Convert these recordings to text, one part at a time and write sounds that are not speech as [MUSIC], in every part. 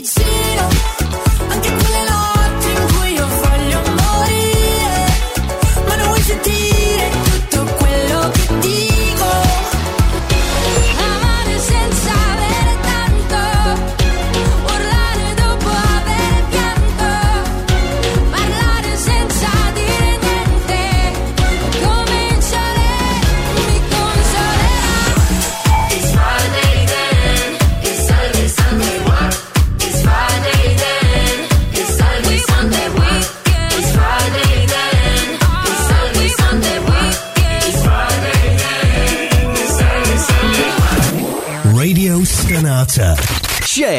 vicino, anche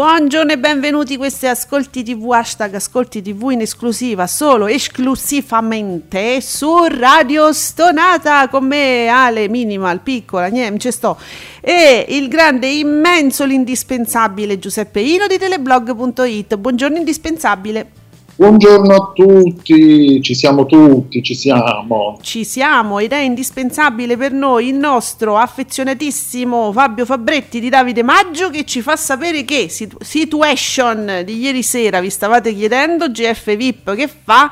Buongiorno e benvenuti, questi Ascolti TV, hashtag Ascolti TV in esclusiva, solo esclusivamente su Radio Stonata con me Ale Minimal, piccola, niente, sto e il grande, immenso, l'indispensabile Giuseppe Ino di teleblog.it. Buongiorno indispensabile. Buongiorno a tutti, ci siamo tutti, ci siamo. Ci siamo ed è indispensabile per noi il nostro affezionatissimo Fabio Fabretti di Davide Maggio che ci fa sapere che situ- situation di ieri sera vi stavate chiedendo GF VIP che fa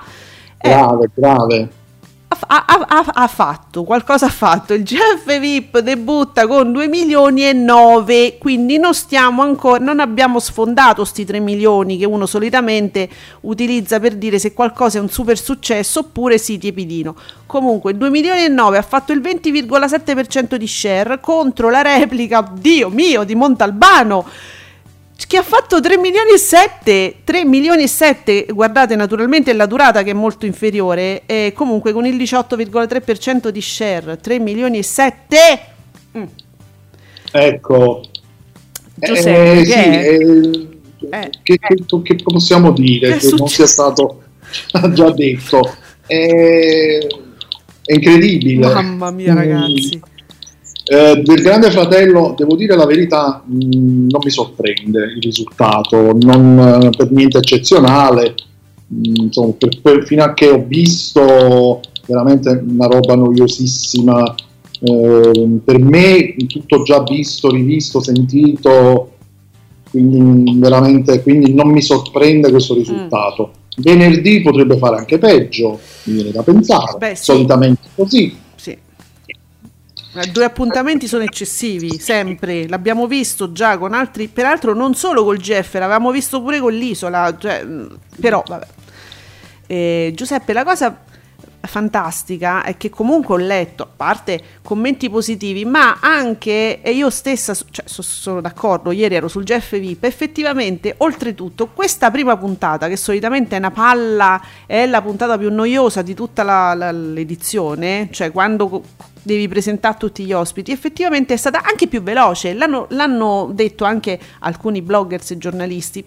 Eh, Grave, grave. Ha, ha- ha- fatto qualcosa ha fatto. Il GF VIP debutta con 2 milioni e 9 quindi non stiamo ancora non abbiamo sfondato sti 3 milioni che uno solitamente utilizza per dire se qualcosa è un super successo oppure sì tiepidino. Comunque 2 milioni e 9 ha fatto il 20,7% di share contro la replica dio mio di Montalbano che ha fatto 3 milioni e 7 3 milioni e 7 guardate naturalmente la durata che è molto inferiore e comunque con il 18,3% di share 3 milioni e 7 Mm. Ecco. Giuseppe, Eh, che sì, è? eh, Eh, che, che- che possiamo dire Che che non sia stato [LAUGHS] già detto? È, è incredibile. mamma mia Mm, ragazzi eh, del Grande Fratello, devo dire la verità, mh, non mi sorprende il risultato, non eh, per niente eccezionale. Mh, insomma, per- per- fino a che ho visto veramente una roba noiosissima. eh, per me, tutto già visto, rivisto, sentito, quindi veramente quindi non mi sorprende questo risultato. Venerdì potrebbe fare anche peggio, mi viene da pensare, Beh, sì. solitamente così. Eh, Due appuntamenti sono eccessivi, sempre. L'abbiamo visto già con altri, peraltro non solo col GF, l'avevamo visto pure con l'isola. Cioè, mh, però, vabbè. Eh, Giuseppe, la cosa fantastica è che comunque ho letto, a parte commenti positivi, ma anche, e io stessa cioè, so- sono d'accordo, ieri ero sul GF VIP, effettivamente, oltretutto, questa prima puntata, che solitamente è una palla, è la puntata più noiosa di tutta la- la- l'edizione, cioè quando devi presentare tutti gli ospiti, effettivamente è stata anche più veloce, l'hanno, l'hanno detto anche alcuni bloggers e giornalisti,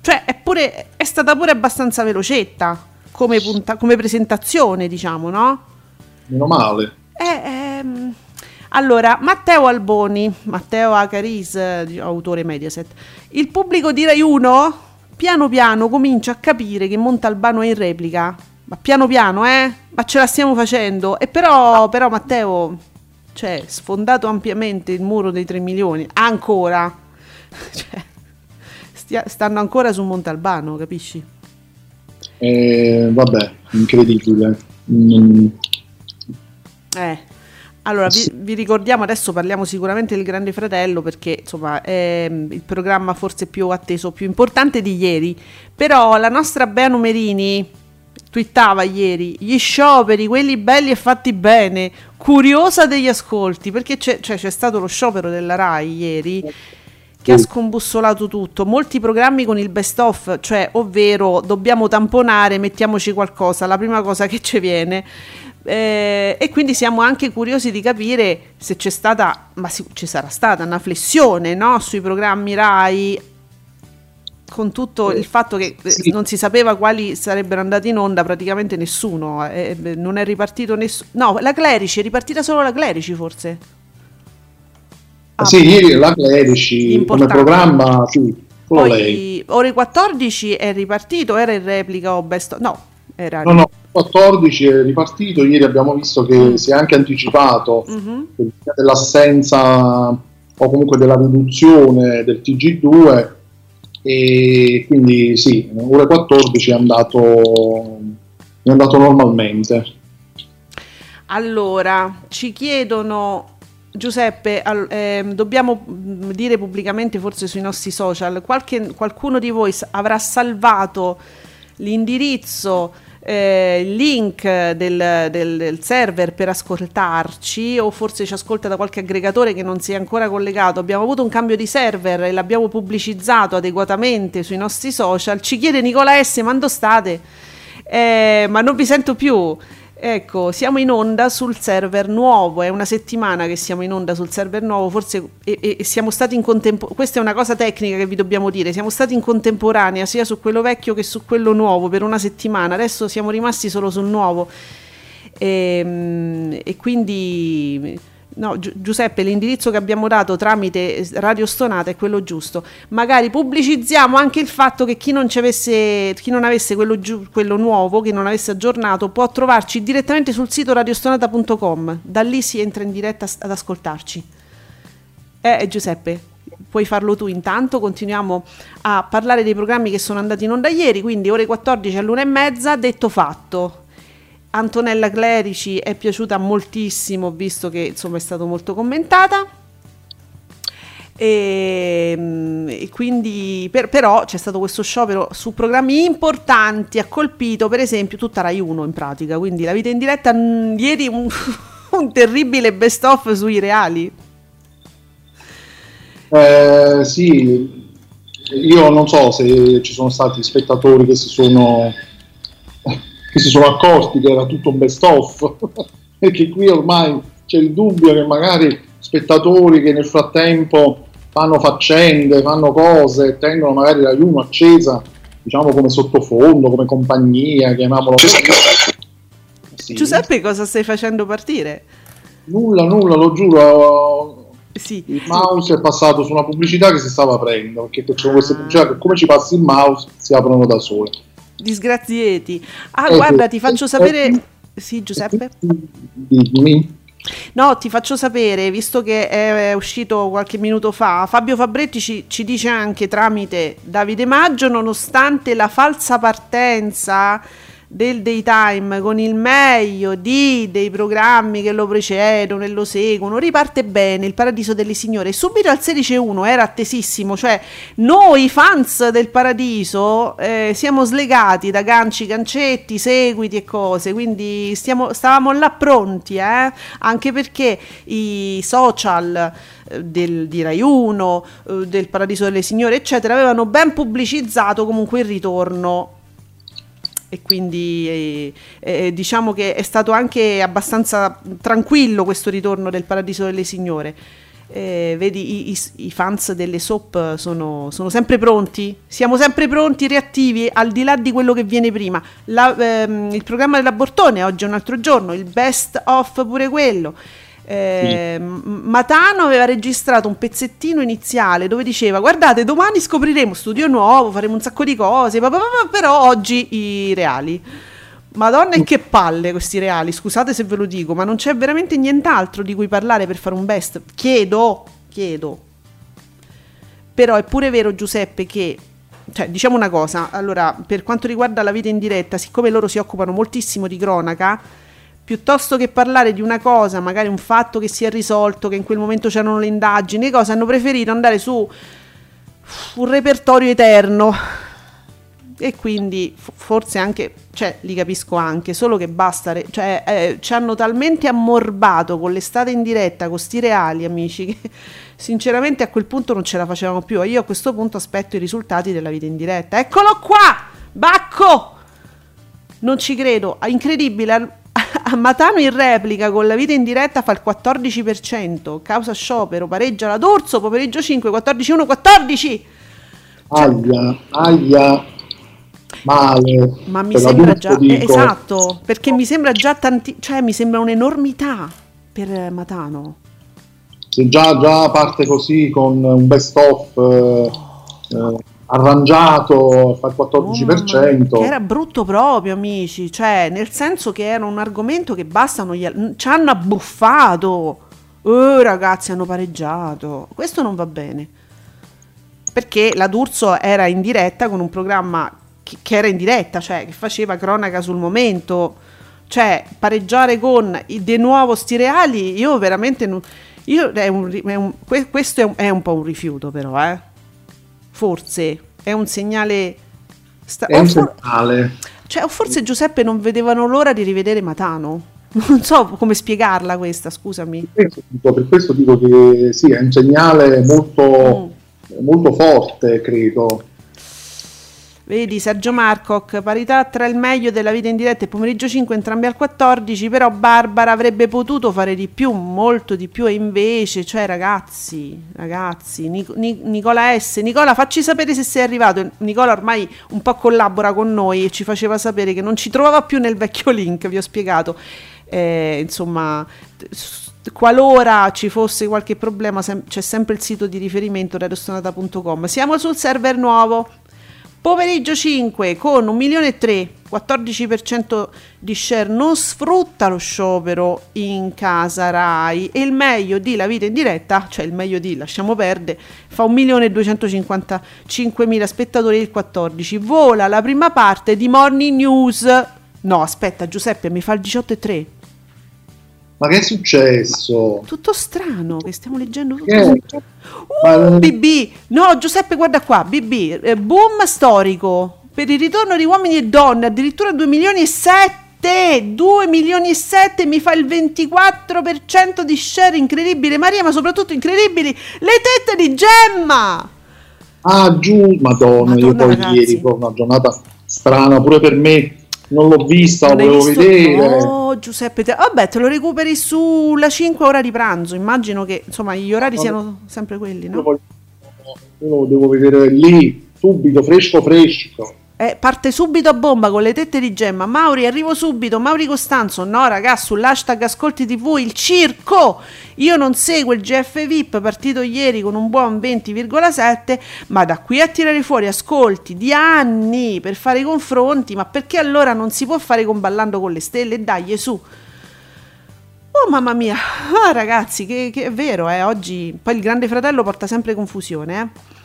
cioè è, pure, è stata pure abbastanza velocetta come, punta- come presentazione, diciamo, no? Meno male. Eh, ehm, allora, Matteo Alboni, Matteo Acaris, eh, autore Mediaset, il pubblico di Rai 1 piano piano comincia a capire che Montalbano è in replica, ma piano piano, eh? Ma ce la stiamo facendo. E però, però Matteo, cioè, sfondato ampiamente il muro dei 3 milioni, ancora. [LAUGHS] Cioè, stia- stanno ancora su Montalbano, capisci? Eh, vabbè, incredibile. Mm, Eh, allora vi, vi ricordiamo adesso parliamo sicuramente del Grande Fratello perché insomma è mm, il programma forse più atteso, più importante di ieri. Però la nostra Bea Numerini twittava ieri gli scioperi, quelli belli e fatti bene, curiosa degli ascolti perché c'è, cioè, c'è stato lo sciopero della Rai ieri che ha scombussolato tutto. Molti programmi con il best of, cioè ovvero dobbiamo tamponare, mettiamoci qualcosa, la prima cosa che ci viene. Eh, e quindi siamo anche curiosi di capire se c'è stata, ma si- ci sarà stata una flessione no? sui programmi RAI con tutto il fatto che eh, Sì. non si sapeva quali sarebbero andati in onda, praticamente nessuno, eh, eh, non è ripartito nessuno. No, la Clerici, è ripartita solo la Clerici forse. Ah, sì, ieri la Clerici come Importante. programma, sì, solo Poi lei. ore 14 è ripartito, era in replica o best No, era No, no, 14 è ripartito, ieri abbiamo visto che Mm. si è anche anticipato Mhm. via dell'assenza o comunque della riduzione del TG2 e quindi sì, ore 14 è andato, è andato normalmente. Allora, ci chiedono Giuseppe, ehm, dobbiamo mm, dire pubblicamente forse sui nostri social, qualche- qualcuno di voi avrà salvato l'indirizzo, eh, link del, del- del server per ascoltarci o forse ci ascolta da qualche aggregatore che non si è ancora collegato. Abbiamo avuto un cambio di server e l'abbiamo pubblicizzato adeguatamente sui nostri social. Ci chiede Nicola S. Ma dove state? Eh, ma non vi sento più. Ecco, siamo in onda sul server nuovo, è una settimana che siamo in onda sul server nuovo, forse e, e- siamo stati in contemporanea, questa è una cosa tecnica che vi dobbiamo dire, siamo stati in contemporanea sia su quello vecchio che su quello nuovo per una settimana, adesso siamo rimasti solo sul nuovo. E, e quindi no, Gi- Giuseppe l'indirizzo che abbiamo dato tramite Radio Stonata è quello giusto. Magari pubblicizziamo anche il fatto che chi non, avesse, chi non avesse quello, giu- quello nuovo che non avesse aggiornato può trovarci direttamente sul sito radiostonata.com da lì si entra in diretta ad ascoltarci. Eh Giuseppe puoi farlo tu intanto. Continuiamo a parlare dei programmi che sono andati in onda ieri quindi ore 14 all'una e mezza detto fatto Antonella Clerici è piaciuta moltissimo visto che insomma è stato molto commentata. E, mm, e quindi per- però c'è stato questo sciopero su programmi importanti ha colpito per esempio tutta Rai 1 in pratica quindi la vita in diretta mm, ieri un, [LAUGHS] un terribile best of sui reali. Eh, sì, io non so se ci sono stati spettatori che si sono, che si sono accorti che era tutto un best of, [LAUGHS] perché qui ormai c'è il dubbio che magari spettatori che nel frattempo fanno faccende, fanno cose, tengono magari la Juno accesa, diciamo come sottofondo, come compagnia, chiamiamolo così. Sì. Giuseppe cosa stai facendo partire? Nulla, nulla, lo giuro. Sì, Il mouse è passato su una pubblicità che si stava aprendo, perché ci sono queste pubblicità che come ci passi il mouse si aprono da sole. Disgrazieti. Ah, Ecco. guarda, ti faccio sapere. Sì, Giuseppe? Dimmi. No, ti faccio sapere, visto che è uscito qualche minuto fa, Fabio Fabretti ci, ci dice anche tramite Davide Maggio, nonostante la falsa partenza del daytime con il meglio di dei programmi che lo precedono e lo seguono, riparte bene il Paradiso delle Signore. Subito al 16.1 era attesissimo, cioè noi fans del Paradiso eh, siamo slegati da ganci, gancetti, seguiti e cose, quindi stiamo, stavamo là pronti, eh? anche perché i social eh, del, di Rai 1, eh, del Paradiso delle Signore, eccetera, avevano ben pubblicizzato comunque il ritorno e quindi eh, eh, diciamo che è stato anche abbastanza tranquillo questo ritorno del Paradiso delle Signore. Eh, vedi, i, i- i fans delle soap sono, sono sempre pronti, siamo sempre pronti, reattivi, al di là di quello che viene prima. La- ehm, il programma dell'abortone oggi è un altro giorno, il best of pure quello. Eh, M- Matano aveva registrato un pezzettino iniziale dove diceva guardate domani scopriremo studio nuovo faremo un sacco di cose però oggi i reali. Madonna e che palle questi reali scusate se ve lo dico ma non c'è veramente nient'altro di cui parlare per fare un best. Chiedo chiedo. Però è pure vero Giuseppe che cioè, diciamo una cosa, allora, per quanto riguarda la vita in diretta, siccome loro si occupano moltissimo di cronaca, piuttosto che parlare di una cosa, magari un fatto che si è risolto, che in quel momento c'erano le indagini, cose, hanno preferito andare su un repertorio eterno e quindi forse anche, cioè li capisco anche, solo che basta, cioè eh, ci hanno talmente ammorbato con l'estate in diretta, con sti reali amici, [LAUGHS] che sinceramente a quel punto non ce la facevamo più. Io a questo punto aspetto i risultati della vita in diretta. Eccolo qua! Bacco! Non ci credo, Ah, incredibile. A [LAUGHS] Matano in replica con la vita in diretta fa il 14%, causa sciopero, pareggia la D'Urso, pomeriggio 5, 14-1, 14! Aia, aia, male. Ma mi sembra già, dico, esatto, perché mi sembra già tanti, cioè mi sembra un'enormità per Matano. Se già, già parte così con un best of eh, eh, arrangiato, fa il Oh, mamma 14%. mia, che era brutto proprio, amici, cioè nel senso che era un argomento che basta, non gli- ci hanno abbuffato. Oh, ragazzi, hanno pareggiato. Questo non va bene. Perché la D'Urso era in diretta con un programma che, che era in diretta, cioè che faceva cronaca sul momento. Cioè, pareggiare con i de nuovo sti reali, io veramente non... Io, è un è un- que- questo è un, è un po' un rifiuto però, eh. Forse è un segnale... sta- È un segnale. cioè, o forse Giuseppe non vedevano l'ora di rivedere Matano. [LAUGHS] Non so come spiegarla questa, scusami. Per questo dico- per questo dico che sì, è un segnale molto, Mm. molto forte, credo. Vedi Sergio Marcoc, parità tra il meglio della vita in diretta e pomeriggio 5 entrambi al 14, però Barbara avrebbe potuto fare di più, molto di più e invece, cioè ragazzi, ragazzi, Nic- Nic- Nicola S, Nicola facci sapere se sei arrivato, Nicola ormai un po' collabora con noi e ci faceva sapere che non ci trovava più nel vecchio link, vi ho spiegato, Eh, insomma, qualora ci fosse qualche problema sem- c'è sempre il sito di riferimento radiostonata.com, siamo sul server nuovo. Pomeriggio 5 con 1 milione e 3, 14% di share, non sfrutta lo sciopero in casa Rai e il meglio di La Vita in diretta, cioè il meglio di Lasciamo perdere, fa 1 milione e 255 mila spettatori il 14, vola la prima parte di Morning News. No, aspetta Giuseppe, mi fa il 18 e 3. Ma che è successo? Tutto strano che stiamo leggendo tutto. Ma- Uh, BB, no Giuseppe guarda qua, BB, eh, boom storico per il ritorno di uomini e donne, addirittura 2 milioni e 7, 2 milioni e 7 mi fa il 24% di share, incredibile Maria, ma soprattutto incredibili le tette di Gemma. Ah, giù, madonna, io Madonna, poi ragazzi. ieri, poi una giornata strana, pure per me, non l'ho vista, Non hai volevo visto? vedere. Oh Giuseppe, te- vabbè te lo recuperi sulla 5 ora di pranzo, immagino che insomma gli orari No, siano sempre quelli, no? io lo devo vedere lì, subito, fresco fresco. Eh, parte subito a bomba con le tette di Gemma. Mauri, arrivo subito. Mauri Costanzo. No, ragazzi, sull'hashtag Ascolti TV il circo. Io non seguo il GF VIP partito ieri con un buon 20,7, ma da qui a tirare fuori ascolti di anni per fare i confronti. Ma perché allora non si può fare con Ballando con le Stelle? Dai, su. Oh mamma mia, ah, ragazzi, che, che è vero, eh, oggi poi il Grande Fratello porta sempre confusione, eh.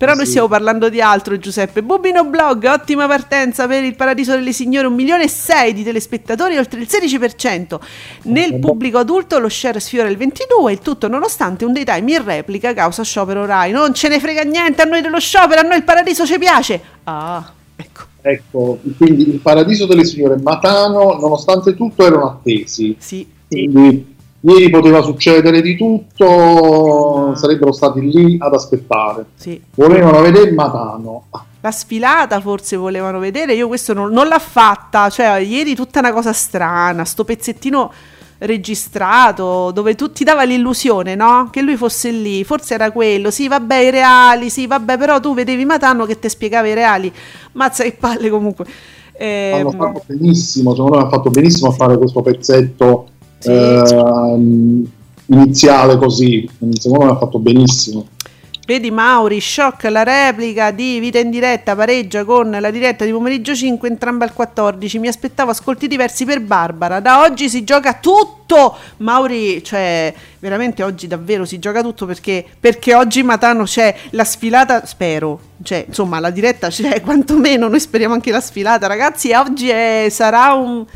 Però noi Sì. stiamo parlando di altro, Giuseppe. Bubino Blog, ottima partenza per il Paradiso delle Signore, un milione e sei di telespettatori, oltre il 16%. Nel pubblico adulto lo share sfiora il 22%, il tutto nonostante un daytime in replica causa sciopero Rai. Non ce ne frega niente a noi dello sciopero, a noi il Paradiso ci piace. Ah, ecco, Ecco, quindi il paradiso delle signore Matano, nonostante tutto, erano attesi. sì. Quindi ieri poteva succedere di tutto, sarebbero stati lì ad aspettare. Sì. Volevano vedere Matano. La sfilata forse volevano vedere, io questo non, non l'ha fatta, cioè ieri tutta una cosa strana, sto pezzettino registrato dove tu ti dava l'illusione, no? Che lui fosse lì, forse era quello, sì vabbè i reali, sì vabbè però tu vedevi Matano che ti spiegava i reali, mazza che palle comunque. Hanno Ehm, fatto benissimo, secondo me hanno fatto benissimo a fare questo pezzetto Sì. ehm, iniziale così. Secondo me hanno fatto benissimo. Vedi Mauri, shock la replica di Vita in diretta, pareggia con la diretta di pomeriggio 5, entrambe al 14. Mi aspettavo ascolti diversi per Barbara. Da oggi si gioca tutto. Mauri, cioè, veramente oggi davvero si gioca tutto perché, perché oggi Matano c'è la sfilata, spero. Cioè, insomma, la diretta c'è, [LAUGHS] quantomeno noi speriamo anche la sfilata. Ragazzi, oggi è- sarà un...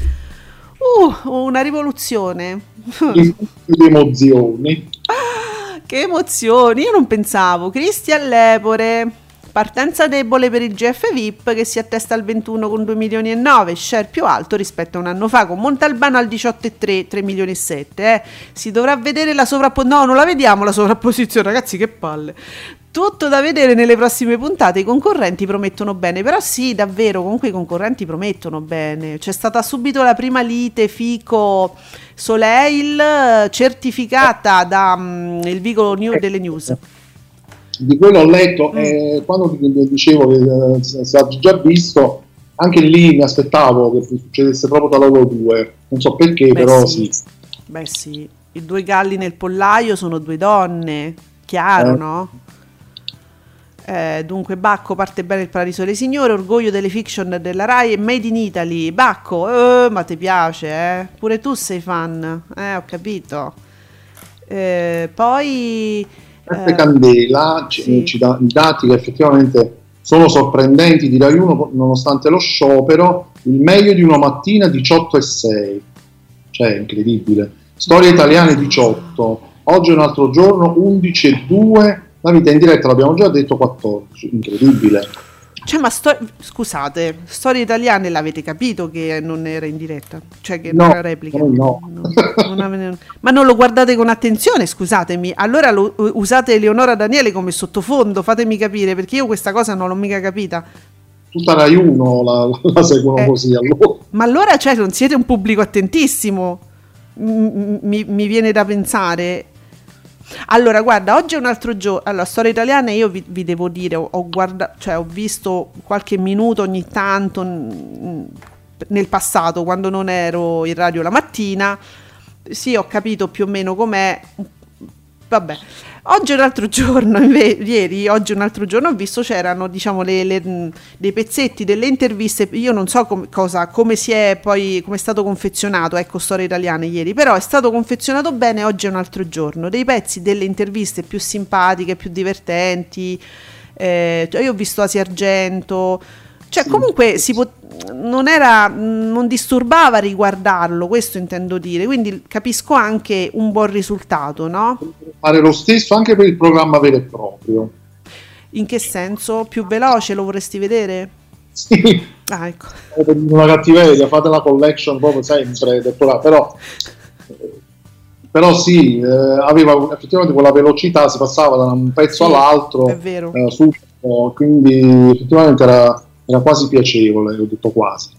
uh, una rivoluzione. Di emozioni. Che emozioni, io non pensavo. Cristian Lepore, Partenza debole per il GF VIP che si attesta al 21 con 2 milioni e 9, share più alto rispetto a un anno fa con Montalbano al 18,3, 3 milioni e 7. Eh. Si dovrà vedere la sovrapposizione. No, non la vediamo la sovrapposizione, ragazzi, che palle. Tutto da vedere nelle prossime puntate, i concorrenti promettono bene, però sì, davvero, comunque i concorrenti promettono bene. C'è stata subito la prima lite Fico Soleil certificata dal mm, Vicolo New delle News. di quello ho letto Mm. e quando dicevo che eh, s- stato già visto anche lì mi aspettavo che succedesse proprio da loro due non so perché Beh, però sì. sì, Beh sì, i due galli nel pollaio sono due donne, chiaro, Eh. no? Eh, dunque Bacco parte bene il Paradiso delle Signore, orgoglio delle fiction della Rai e Made in Italy. Bacco, eh, ma ti piace, eh? Pure tu sei fan, eh, ho capito. Eh, poi... Peppe eh, Candela sì. ci dà i dati che effettivamente sono sorprendenti di Rai 1 nonostante lo sciopero il meglio di una mattina 18 e 6 cioè incredibile storie italiane 18 oggi è un altro giorno 11 e 2 la vita in diretta l'abbiamo già detto 14 incredibile Cioè, ma sto- scusate, storie italiane l'avete capito che non era in diretta? Cioè che No, non era replica? noi no. non ave- ma non lo guardate con attenzione, scusatemi. Allora lo- usate Eleonora Daniele come sottofondo, fatemi capire, perché io questa cosa non l'ho mica capita. tutta Rai 1 la, la seguono Eh. così allora Ma allora, cioè, non siete un pubblico attentissimo? M- mi, mi viene da pensare. Allora, guarda, oggi è un altro giorno. Allora, storia italiana, io vi, vi devo dire, ho, ho guarda- cioè, ho visto qualche minuto ogni tanto mm, nel passato, quando non ero in radio la mattina. Sì, ho capito più o meno com'è. Vabbè, oggi un altro giorno, [LAUGHS] ieri, oggi un altro giorno, ho visto c'erano diciamo le, le, dei pezzetti delle interviste, io non so com- cosa, come si è poi, come è stato confezionato, ecco, storie italiane ieri, però è stato confezionato bene, oggi è un altro giorno, dei pezzi delle interviste più simpatiche, più divertenti, eh, cioè io ho visto Asia Argento, cioè comunque si può, non era, non disturbava riguardarlo, questo intendo dire, quindi capisco anche un buon risultato, no? fare lo stesso anche per il programma vero e proprio In che senso? Più veloce lo vorresti vedere? sì Ah, ecco. una cattiveria, fate la collection proprio sempre, però, però, però sì, eh, aveva effettivamente quella velocità, si passava da un pezzo Sì, all'altro, È vero. eh, subito, quindi effettivamente era, era quasi piacevole, ho detto quasi.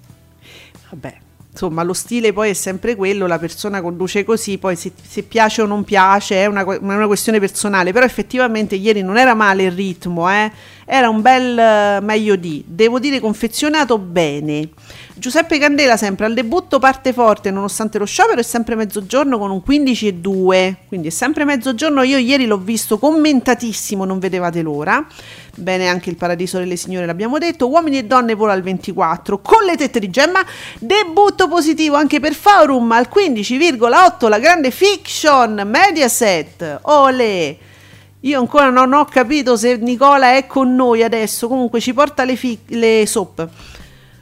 Vabbè, insomma, lo stile poi è sempre quello, la persona conduce così, poi se, se piace o non piace è una, una questione personale, però effettivamente ieri non era male il ritmo, eh? era un bel meglio di, devo dire confezionato bene. Giuseppe Candela sempre al debutto parte forte nonostante lo sciopero è sempre mezzogiorno con un 15 e 2, quindi è sempre mezzogiorno, io ieri l'ho visto commentatissimo, non vedevate l'ora. Bene, anche il Paradiso delle Signore l'abbiamo detto. Uomini e donne vola al 24 con le tette di gemma. Debutto positivo anche per Forum al 15,8. La grande fiction Mediaset. Ole. Io ancora non ho capito se Nicola è con noi adesso. Comunque ci porta le, fi- le soap.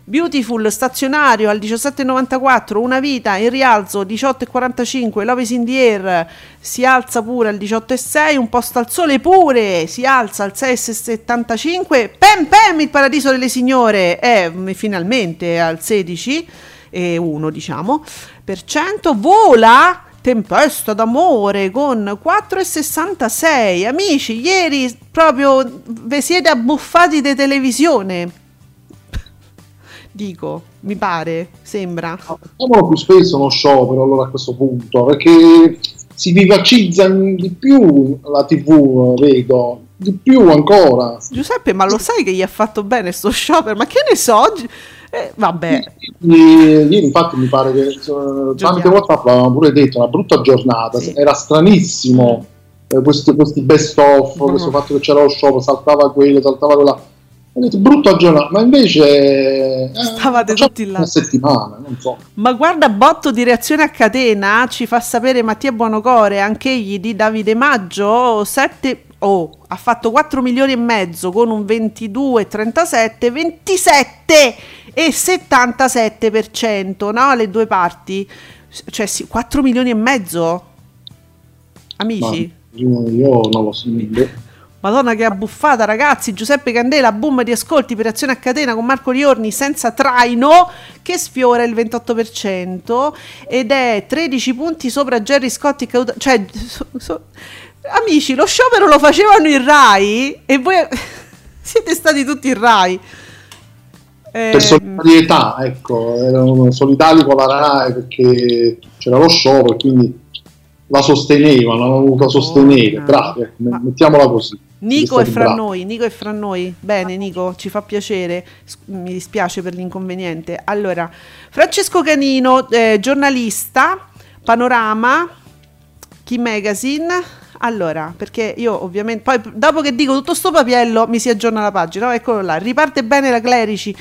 Beautiful stazionario al 17,94, una vita in rialzo 18,45, Love is in the air si alza pure al 18,6, un posto al sole pure si alza al 6,75, Pem Pem il paradiso delle signore è mm, finalmente al 16,1 diciamo per cento, vola Tempesta d'amore con 4,66 amici ieri proprio vi siete abbuffati di televisione dico, mi pare, sembra. Facciamolo più spesso uno sciopero allora a questo punto, perché si vivacizza di più la tv, vedo, di più ancora. Giuseppe, ma lo sai che gli ha fatto bene sto sciopero? Ma che ne so? oggi- eh, vabbè, Ieri, infatti mi pare che eh, Giochiamo. WhatsApp l'avevamo pure detto, una brutta giornata, Sì. era stranissimo eh, questi, questi best of, Mm. questo fatto che c'era lo sciopero, saltava quello, saltava quella. Ho detto brutta giornata, ma invece eh, Stavate tutti là. una settimana, non so. ma guarda botto di reazione a catena, ci fa sapere Mattia Buonocore, anche egli di Davide Maggio, 7... Oh, ha fatto 4 milioni e mezzo con un 22,37, 27 e 77%, no? Le due parti. Cioè, sì, 4 milioni e mezzo? Ma Amici? io, io non lo so. Madonna che abbuffata, ragazzi. Giuseppe Candela, boom di ascolti per azione a catena con Marco Liorni senza traino che sfiora il 28% ed è 13 punti sopra Jerry Scotti. Caduta- cioè, so- so- amici, lo sciopero lo facevano in Rai e voi [LAUGHS] siete stati tutti in Rai. Eh, Per solidarietà, ecco, erano solidali con la RAI perché c'era lo sciopero e quindi la sostenevano, hanno voluto sostenere, Madonna. bravi, mettiamola così. Nico è fra bravi. noi, Nico è fra noi. Bene, Nico, ci fa piacere. Mi dispiace per l'inconveniente. Allora, Francesco Canino, eh, giornalista, Panorama, Key Magazine. Allora, perché io ovviamente poi dopo che dico tutto sto papiello mi si aggiorna la pagina, no? eccolo là, riparte bene la Clerici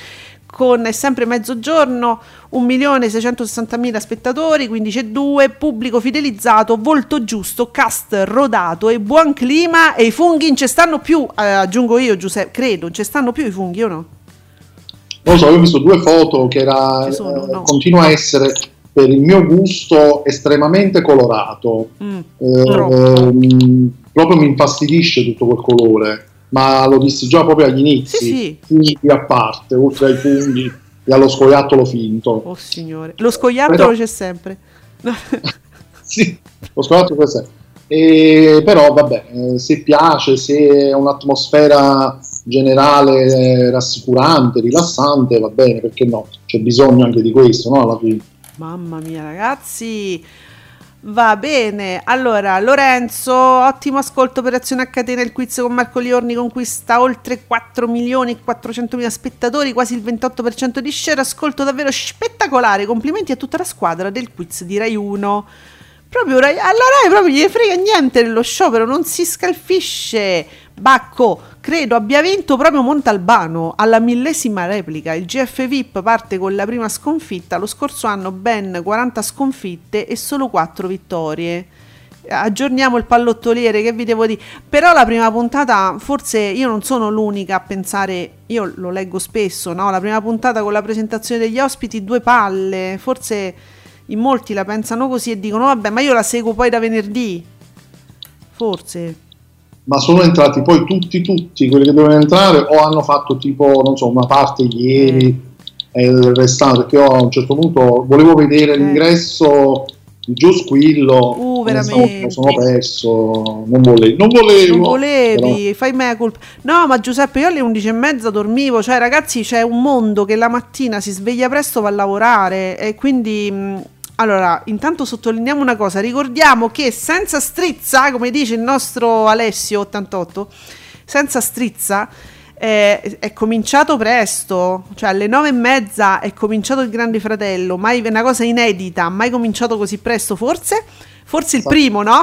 con sempre mezzogiorno, 1.660.000 spettatori, 15,2, pubblico fidelizzato, volto giusto, cast rodato e buon clima e i funghi non ci stanno più, eh, aggiungo io Giuseppe, credo, non ci stanno più i funghi o no? Non so, io ho visto due foto che era, sono, eh, no? continua a essere per il mio gusto estremamente colorato. Mm, Eh, proprio mi infastidisce tutto quel colore, ma lo dissi già proprio agli inizi. Sì, sì. A parte, oltre ai funghi e allo scoiattolo finto. Oh signore, lo scoiattolo Però- c'è sempre. [LAUGHS] sì, lo scoiattolo questo è. E, però vabbè, eh, se piace, se è un'atmosfera generale eh, rassicurante, rilassante, va bene, perché no? C'è bisogno anche di questo, no? Alla fine. Mamma mia, ragazzi. Va bene. Allora, Lorenzo, ottimo ascolto operazione a catena. Il quiz con Marco Liorni conquista oltre 4 milioni e 400 mila spettatori, quasi il 28% di share. Ascolto davvero spettacolare. Complimenti a tutta la squadra del quiz di Rai 1. Proprio Rai, alla Rai proprio gli frega niente dello sciopero, non si scalfisce. Bacco, credo abbia vinto proprio Montalbano alla millesima replica. Il GF VIP parte con la prima sconfitta, lo scorso anno ben 40 sconfitte e solo 4 vittorie. Aggiorniamo il pallottoliere, che vi devo dire? Però la prima puntata, forse io non sono l'unica a pensare, io lo leggo spesso, no? La prima puntata con la presentazione degli ospiti, due palle, forse in molti la pensano così e dicono vabbè ma io la seguo poi da venerdì forse Ma sono entrati poi tutti, tutti quelli che dovevano entrare o hanno fatto tipo, non so, una parte ieri e il restante, perché io a un certo punto volevo vedere Eh. l'ingresso di Gio Squillo, Uh, me veramente. me sono perso, non volevo, non volevo, non volevi però- fai mea colpa no ma Giuseppe io alle 11 e mezza dormivo cioè ragazzi c'è un mondo che la mattina si sveglia presto va a lavorare e quindi mh, allora intanto sottolineiamo una cosa ricordiamo che senza strizza come dice il nostro Alessio 88 senza strizza eh, è cominciato presto, cioè alle nove e mezza è cominciato il Grande Fratello, mai una cosa inedita, mai cominciato così presto, forse? Forse il primo, no?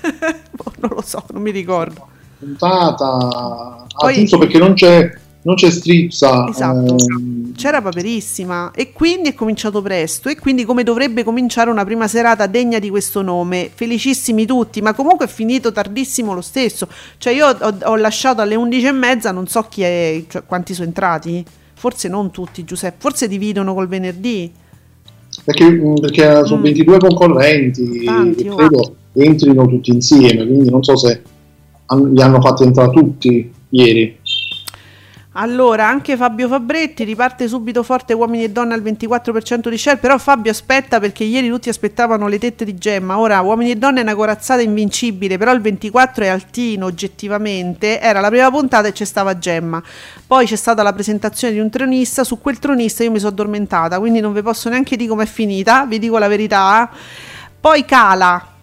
[LAUGHS] Non lo so, non mi ricordo. puntata Poi- ah, giusto perché non c'è, non c'è strizza Esatto. ehm, C'era Paperissima e quindi è cominciato presto e quindi come dovrebbe cominciare una prima serata degna di questo nome. Felicissimi tutti, ma comunque è finito tardissimo lo stesso. Cioè io ho, ho lasciato alle 11 e mezza, non so chi è, cioè, quanti sono entrati. Forse non tutti, Giuseppe. Forse dividono col venerdì. perché, mm, perché sono Mm. 22 concorrenti Tanti, e oh. credo entrino tutti insieme quindi non so se li hanno fatti entrare tutti ieri Allora, anche Fabio Fabretti riparte subito forte uomini e donne al 24% di share, però Fabio aspetta perché ieri tutti aspettavano le tette di Gemma, ora uomini e donne è una corazzata invincibile, però il 24 è altino oggettivamente, era la prima puntata e c'è stava Gemma, poi c'è stata la presentazione di un tronista, su quel tronista io mi sono addormentata, quindi non vi posso neanche dire com'è finita, vi dico la verità, poi cala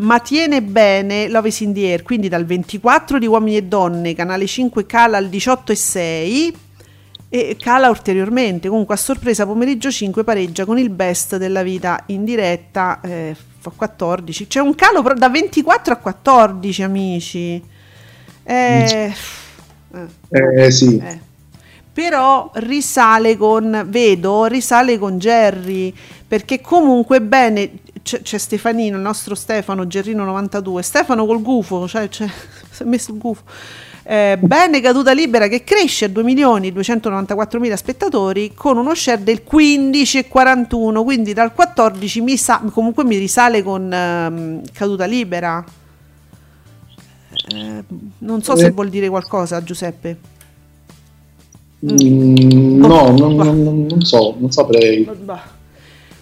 ma tiene bene Love is in the Air, quindi dal 24 di Uomini e Donne, canale 5 cala al 18 e 6 e cala ulteriormente, comunque a sorpresa pomeriggio 5 pareggia con il best della vita in diretta, eh, fa 14, c'è un calo però da 24 a 14 amici, eh, eh. eh sì. Eh. Però risale con, vedo, risale con Jerry, perché comunque bene, c'è, c'è Stefanino, il nostro Stefano, Gerrino 92, Stefano col gufo, cioè, cioè [LAUGHS] si è messo il gufo. Eh, bene caduta libera che cresce a 2 milioni 294 mila spettatori con uno share del 15,41 quindi dal 14 mi sa, comunque mi risale con ehm, caduta libera Eh, non so se Eh. vuol dire qualcosa, Giuseppe. Mm, no, non, non- non so, non saprei.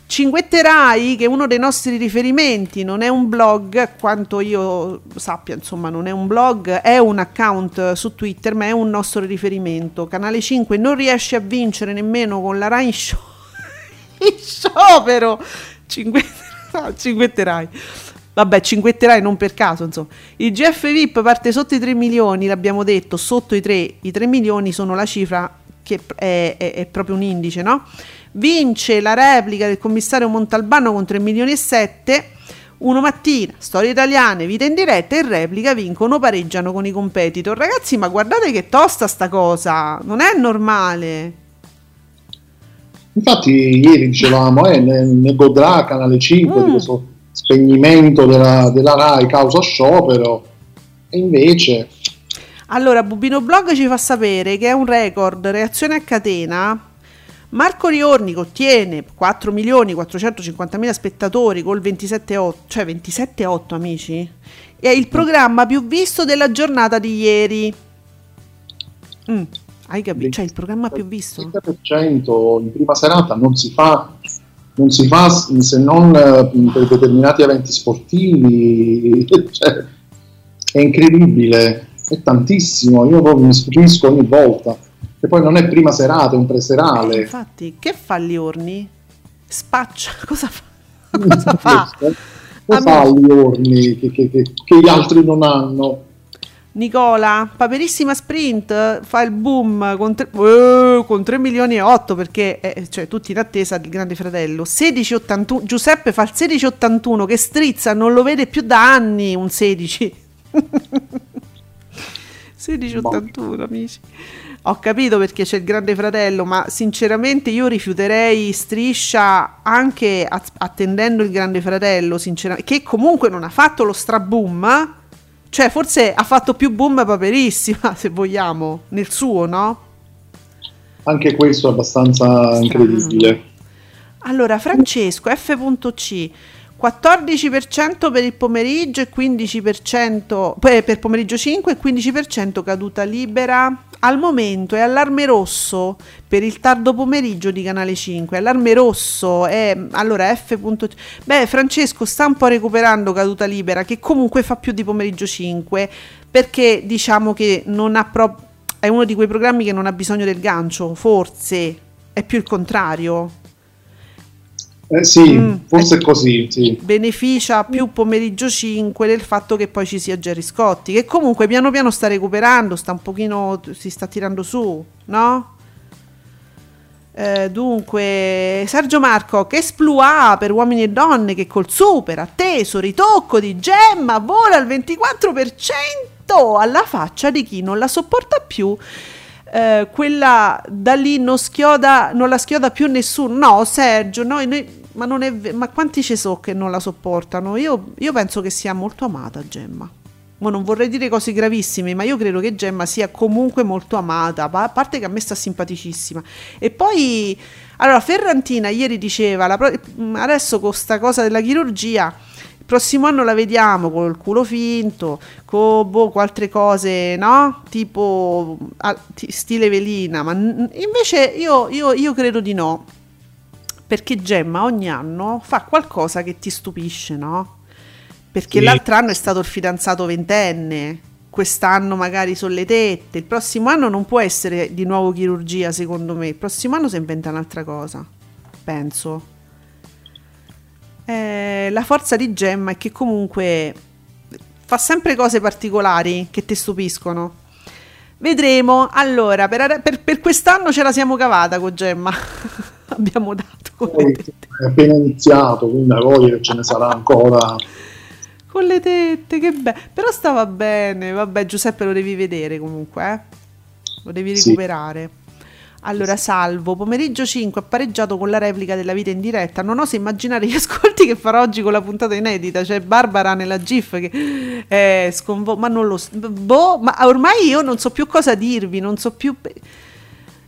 Cinguetterai, che è uno dei nostri riferimenti, non è un blog, quanto io sappia, insomma, non è un blog, è un account su Twitter, ma è un nostro riferimento. Canale 5 non riesce a vincere nemmeno con la Rai in scio- [LAUGHS] in sciopero. No, [LAUGHS] Cinguetterai. Vabbè, cinguetterai non per caso, insomma. Il GF VIP parte sotto i 3 milioni, l'abbiamo detto, sotto i 3, i 3 milioni sono la cifra che è, è- è proprio un indice, no? Vince la replica del commissario Montalbano con 3 milioni e 7. Uno mattina, storie italiane, vita in diretta e replica vincono, pareggiano con i competitor. Ragazzi, ma guardate che tosta sta cosa, non è normale. Infatti, ieri dicevamo, eh, ne, ne godrà Canale 5 di Mm. questo spegnimento della, della RAI causa sciopero, e invece Allora, Bubino Blog ci fa sapere che è un record, reazione a catena. Marco Riorni ottiene 4 milioni 450 mila spettatori col 27,8, cioè 27,8 amici. È il programma più visto della giornata di ieri. Mm, hai capito? Cioè il programma più visto? il 30% in prima serata non si fa, non si fa se non eh, per determinati eventi sportivi, [LAUGHS] cioè, è incredibile, è tantissimo, io proprio mi stupisco ogni volta. E poi non è prima serata, è un Eh, preserale. infatti, che fa Liorni? Spaccia, [LAUGHS] [LAUGHS] cosa fa? Cosa fa? Cosa fa gli orni che, che- che- che gli altri non hanno? Nicola, Paperissima Sprint fa il boom con 3, con 3 milioni e 8 perché eh, cioè, tutti in attesa del Grande Fratello. 1681, Giuseppe fa il 1681 che strizza, non lo vede più da anni un 16. 1681 [LAUGHS] amici. Ho capito perché c'è il Grande Fratello, ma sinceramente io rifiuterei striscia anche attendendo il Grande Fratello, che comunque non ha fatto lo straboom. eh? Cioè, forse ha fatto più boom paperissima, [LAUGHS] se vogliamo, nel suo, no? Anche questo è abbastanza incredibile. Allora, Francesco, F.C. 14% per il pomeriggio e 15% per, per pomeriggio 5 e 15% caduta libera. Al momento è allarme rosso per il tardo pomeriggio di Canale 5. Allarme rosso è allora F.C. Beh, Francesco sta un po' recuperando caduta libera che comunque fa più di pomeriggio 5 perché diciamo che non ha proprio è uno di quei programmi che non ha bisogno del gancio, forse è più il contrario. Eh sì, Mm. forse è così, sì. beneficia più pomeriggio 5 del fatto che poi ci sia Gerry Scotti, che comunque piano piano sta recuperando, sta un pochino, si sta tirando su, no? Eh, dunque, Sergio Marco, che esploit per uomini e donne che col super atteso ritocco di Gemma vola al 24% alla faccia di chi non la sopporta più. Eh, quella da lì non, schioda, non la schioda più nessuno. No, Sergio, noi, noi- ma, è, ma quanti ci so che non la sopportano? Io, io penso che sia molto amata Gemma. Ma non vorrei dire cose gravissime, ma io credo che Gemma sia comunque molto amata, a parte che a me sta simpaticissima. E poi, allora, Ferrantina ieri diceva, pro- adesso con sta cosa della chirurgia, prossimo anno la vediamo col culo finto, con, boh, altre cose, no? Tipo ah, ti- stile velina, ma n- invece io, io- io credo di no. Perché Gemma ogni anno fa qualcosa che ti stupisce, no? Perché Sì. l'altro anno è stato il fidanzato ventenne, quest'anno magari sono le tette, il prossimo anno non può essere di nuovo chirurgia secondo me, il prossimo anno si inventa un'altra cosa, penso. Eh, la forza di Gemma è che comunque fa sempre cose particolari che ti stupiscono. Vedremo. Allora, per, per- per quest'anno ce la siamo cavata con Gemma. [LAUGHS] Abbiamo dato Poi è appena iniziato, quindi a voglia ce ne sarà ancora. Con le tette, che bello. Però stava bene. Vabbè, Giuseppe lo devi vedere comunque, eh? Lo devi Sì. Allora, salvo, pomeriggio 5 ha pareggiato con la replica della vita in diretta. Non oso immaginare gli [LAUGHS] ascolti che farò oggi con la puntata inedita. C'è Barbara nella GIF che è sconvo- ma non lo so. Boh, ma ormai io non so più cosa dirvi, non so più.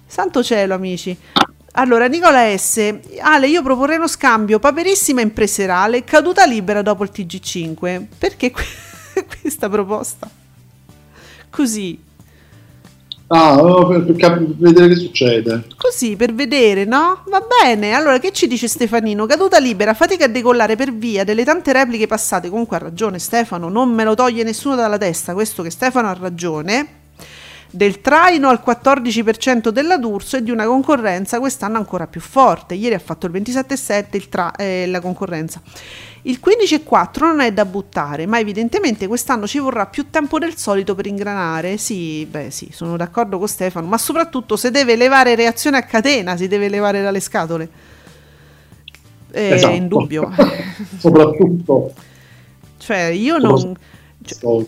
Santo cielo, amici. Allora, Nicola S. Ale, io proporrei uno scambio paperissima in preserale, caduta libera dopo il TG5. Perché que- [LAUGHS] questa proposta? Così, Ah, per, per cap- vedere che succede. così per vedere, no? Va bene. Allora, che ci dice Stefanino? Caduta libera, fatica a decollare per via delle tante repliche passate. Comunque ha ragione Stefano, non me lo toglie nessuno dalla testa, questo che Stefano ha ragione. Del traino al 14% della D'Urso e di una concorrenza quest'anno ancora più forte. Ieri ha fatto il 27,7% il tra- eh, la concorrenza. Il 15,4 non è da buttare, ma evidentemente quest'anno ci vorrà più tempo del solito per ingranare. Sì, beh, sì, sono d'accordo con Stefano, ma soprattutto se deve levare reazione a catena, si deve levare dalle scatole. È Esatto. indubbio. [LAUGHS] Soprattutto cioè, io non cioè,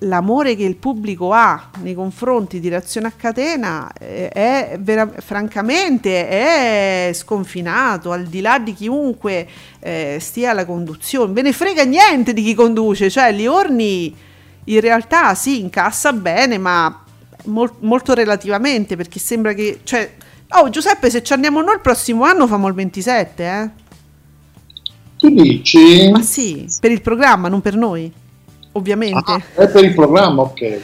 l'amore che il pubblico ha nei confronti di reazione a catena eh, è vera- francamente è sconfinato al di là di chiunque eh, stia alla conduzione. Ve ne frega niente di chi conduce cioè Liorni in realtà sì incassa bene ma mol- molto relativamente perché sembra che cioè oh Giuseppe se ci andiamo noi il prossimo anno famo il 27 eh? Tu dici? ma sì per il programma non per noi ovviamente Ah, è per il programma, ok.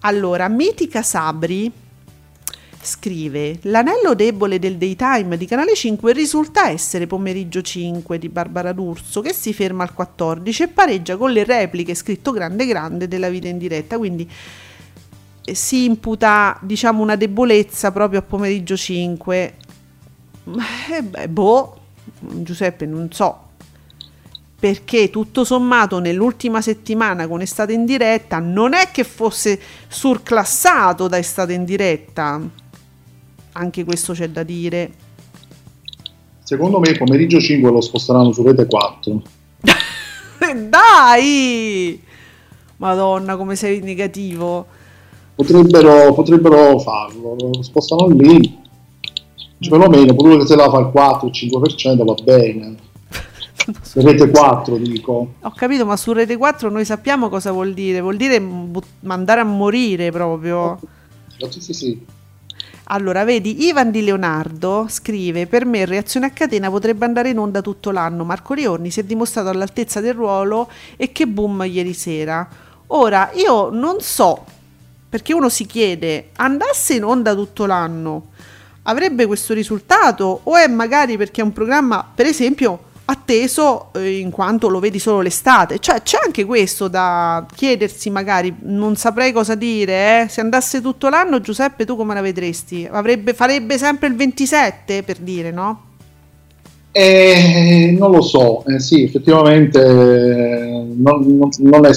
Allora, Mitica Sabri scrive: L'anello debole del daytime di Canale 5 risulta essere pomeriggio 5 di Barbara D'Urso, che si ferma al 14 e pareggia con le repliche scritto grande grande della vita in diretta. Quindi eh, si imputa, diciamo, una debolezza proprio a pomeriggio 5. Eh, beh, boh, Giuseppe, non so, perché tutto sommato nell'ultima settimana con estate in diretta non è che fosse surclassato da estate in diretta. Anche questo c'è da dire. Secondo me pomeriggio 5 lo sposteranno su rete 4. [LAUGHS] Dai! Madonna, come sei negativo. Potrebbero, potrebbero farlo, lo spostano lì. Cioè, perlomeno pure che se la fa il 4-5% va bene. Rete 4 dico. Ho capito, ma su Rete 4 noi sappiamo cosa vuol dire. Vuol dire bu- mandare a morire proprio. Sì, sì, sì. Allora, vedi, Ivan Di Leonardo scrive: Per me Reazione a catena potrebbe andare in onda tutto l'anno. Marco Riorni si è dimostrato all'altezza del ruolo e che boom ieri sera. Ora, io non so, perché uno si chiede: andasse in onda tutto l'anno, avrebbe questo risultato? O è magari perché è un programma, per esempio, atteso eh, in quanto lo vedi solo l'estate? Cioè, c'è anche questo da chiedersi, magari, non saprei cosa dire, eh? Se andasse tutto l'anno, Giuseppe, tu come la vedresti? Avrebbe, farebbe sempre il 27, per dire, no? Eh, non lo so, eh, sì, effettivamente eh, non- non- non è-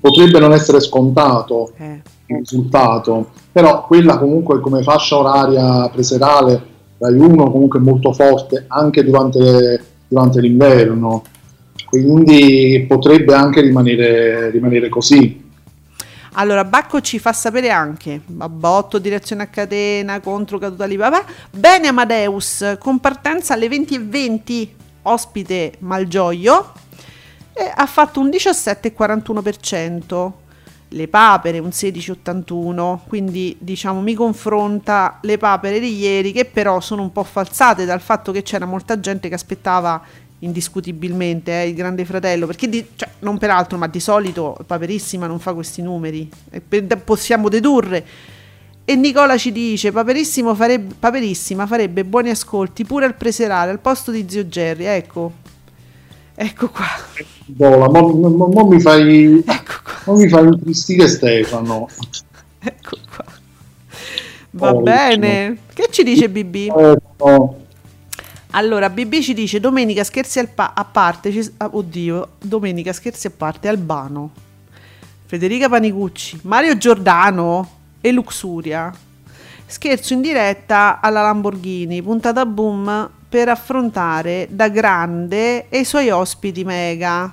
potrebbe non essere scontato Eh. il risultato, però quella comunque come fascia oraria preserale Rai 1 comunque molto forte anche durante, durante l'inverno, quindi potrebbe anche rimanere, rimanere così. Allora, Bacco ci fa sapere anche Babbotto, direzione a catena, contro caduta libera. Bene Amadeus, con partenza alle 20.20, ospite Malgioglio, ha fatto un 17,41%. Le papere un 16,81, quindi diciamo mi confronta le papere di ieri che però sono un po' falsate dal fatto che c'era molta gente che aspettava indiscutibilmente eh, il grande fratello perché di- cioè, non peraltro ma di solito Paperissima non fa questi numeri possiamo dedurre. E Nicola ci dice Paperissimo farebbe, Paperissima farebbe buoni ascolti pure al preserale al posto di zio Gerry ecco ecco qua Bola, mo, mo- mo mi fai, ecco qua mo mi fai intristire Stefano. ecco qua va Oh, bene che ci dice BB? Eh, no. Allora, BB ci dice domenica scherzi al pa- a parte, ci- ah, oddio, domenica scherzi a parte Albano, Federica Panicucci, Mario Giordano e Luxuria. Scherzo in diretta alla Lamborghini, puntata boom per affrontare da grande e i suoi ospiti mega.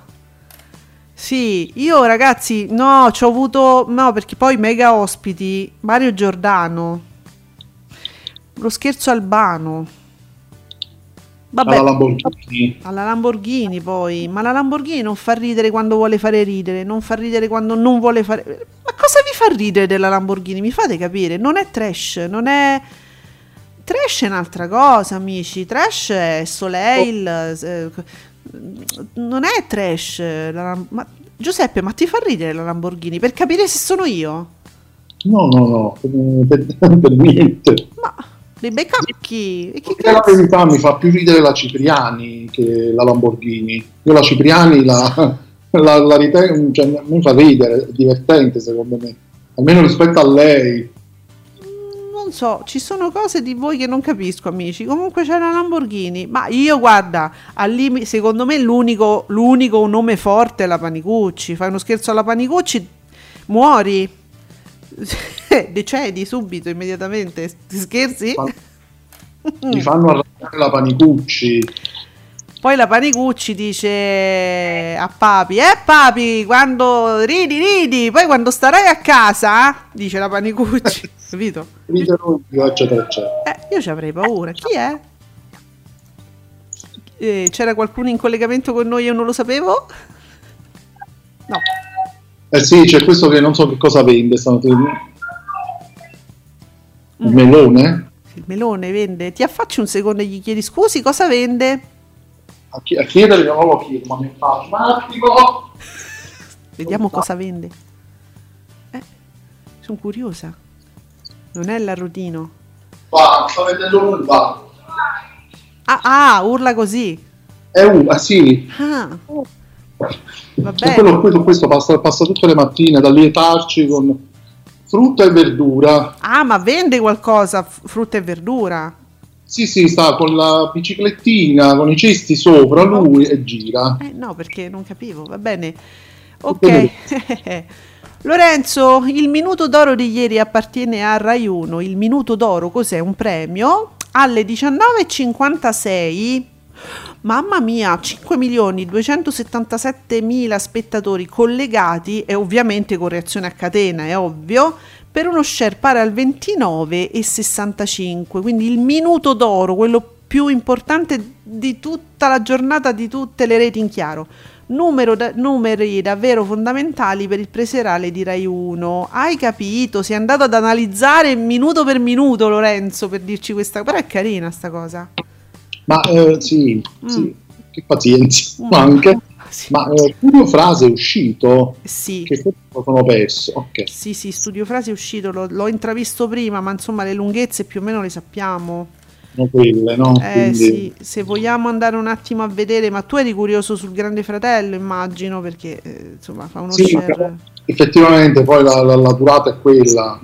Sì, io ragazzi, no, ci ho avuto, no, perché poi mega ospiti, Mario Giordano, lo scherzo albano. Vabbè, alla Lamborghini. alla Lamborghini poi, ma la Lamborghini non fa ridere quando vuole fare ridere, non fa ridere quando non vuole fare... Ma cosa vi fa ridere della Lamborghini? Mi fate capire? Non è trash, non è... Trash è un'altra cosa, amici. Trash è Soleil. eh, non è trash. la Lam- ma- Giuseppe, ma ti fa ridere la Lamborghini? Per capire se sono io? No, no, no, per, [LAUGHS] per niente. Ma dei bei cacchi! E Perché la verità mi fa più ridere la Cipriani che la Lamborghini. Io la Cipriani la, [LAUGHS] la, la ritengo, cioè, mi fa ridere, è divertente secondo me. Almeno rispetto a lei. Non so, ci sono cose di voi che non capisco, amici. Comunque c'è la Lamborghini. Ma io, guarda, al limi- secondo me l'unico, l'unico nome forte è la Panicucci. Fai uno scherzo alla Panicucci, muori. [LAUGHS] Decedi subito, immediatamente. Ti scherzi? [LAUGHS] Mi fanno arrabbiare la Panicucci. Poi la Panicucci dice a Papi, eh Papi, quando ridi, ridi, poi quando starai a casa, dice la Panicucci, [LAUGHS] capito? Io. Eh, io ci avrei paura. Chi è? Eh, c'era qualcuno in collegamento con noi e io non lo sapevo? No. Eh sì, c'è questo che non so che cosa vende stamattina. Il Mm. melone? Il melone vende. Ti affacci un secondo e gli chiedi scusi cosa vende? A, chi- a chiedere non lo chiedo, ma mi faccio un attimo. Vediamo cosa vende. Eh, sono curiosa. Non è l'arrotino. Va, sta vendendo un va. Ah, ah, urla così. È un, ah sì, Ah, va E quello, bene. questo, passa, passa tutte le mattine da lietarci con frutta e verdura. Ah, ma vende qualcosa, frutta e verdura. Sì, sì, sta con la biciclettina, con i cesti sopra lui e gira. Eh no, perché non capivo, va bene. bene. Ok. [LAUGHS] Lorenzo, il minuto d'oro di ieri appartiene a Rai 1. Il minuto d'oro cos'è? Un premio? Alle 19.56 Mamma mia, 5 milioni 277 mila spettatori collegati e ovviamente con reazione a catena, è ovvio, per uno share pari al 29,65. Quindi il minuto d'oro, quello più importante di tutta la giornata di tutte le reti in chiaro. Da- numeri davvero fondamentali per il preserale di Rai 1. Hai capito? Sei andato ad analizzare minuto per minuto, Lorenzo, per dirci questa Però è carina sta cosa. Ma eh, sì, Mm. sì, che pazienza, Mm. ma anche. Sì. Ma eh, Furio Frase è uscito, Sì. che forse sono perso. Ok. Sì, sì, Studio Frasi è uscito, l'ho, l'ho intravisto prima, ma insomma le lunghezze più o meno le sappiamo. Sono quelle, no? Eh Quindi- sì, se vogliamo andare un attimo a vedere, ma tu eri curioso sul Grande Fratello, immagino, perché eh, insomma fa uno Sì, share. effettivamente poi la, la- la durata è quella.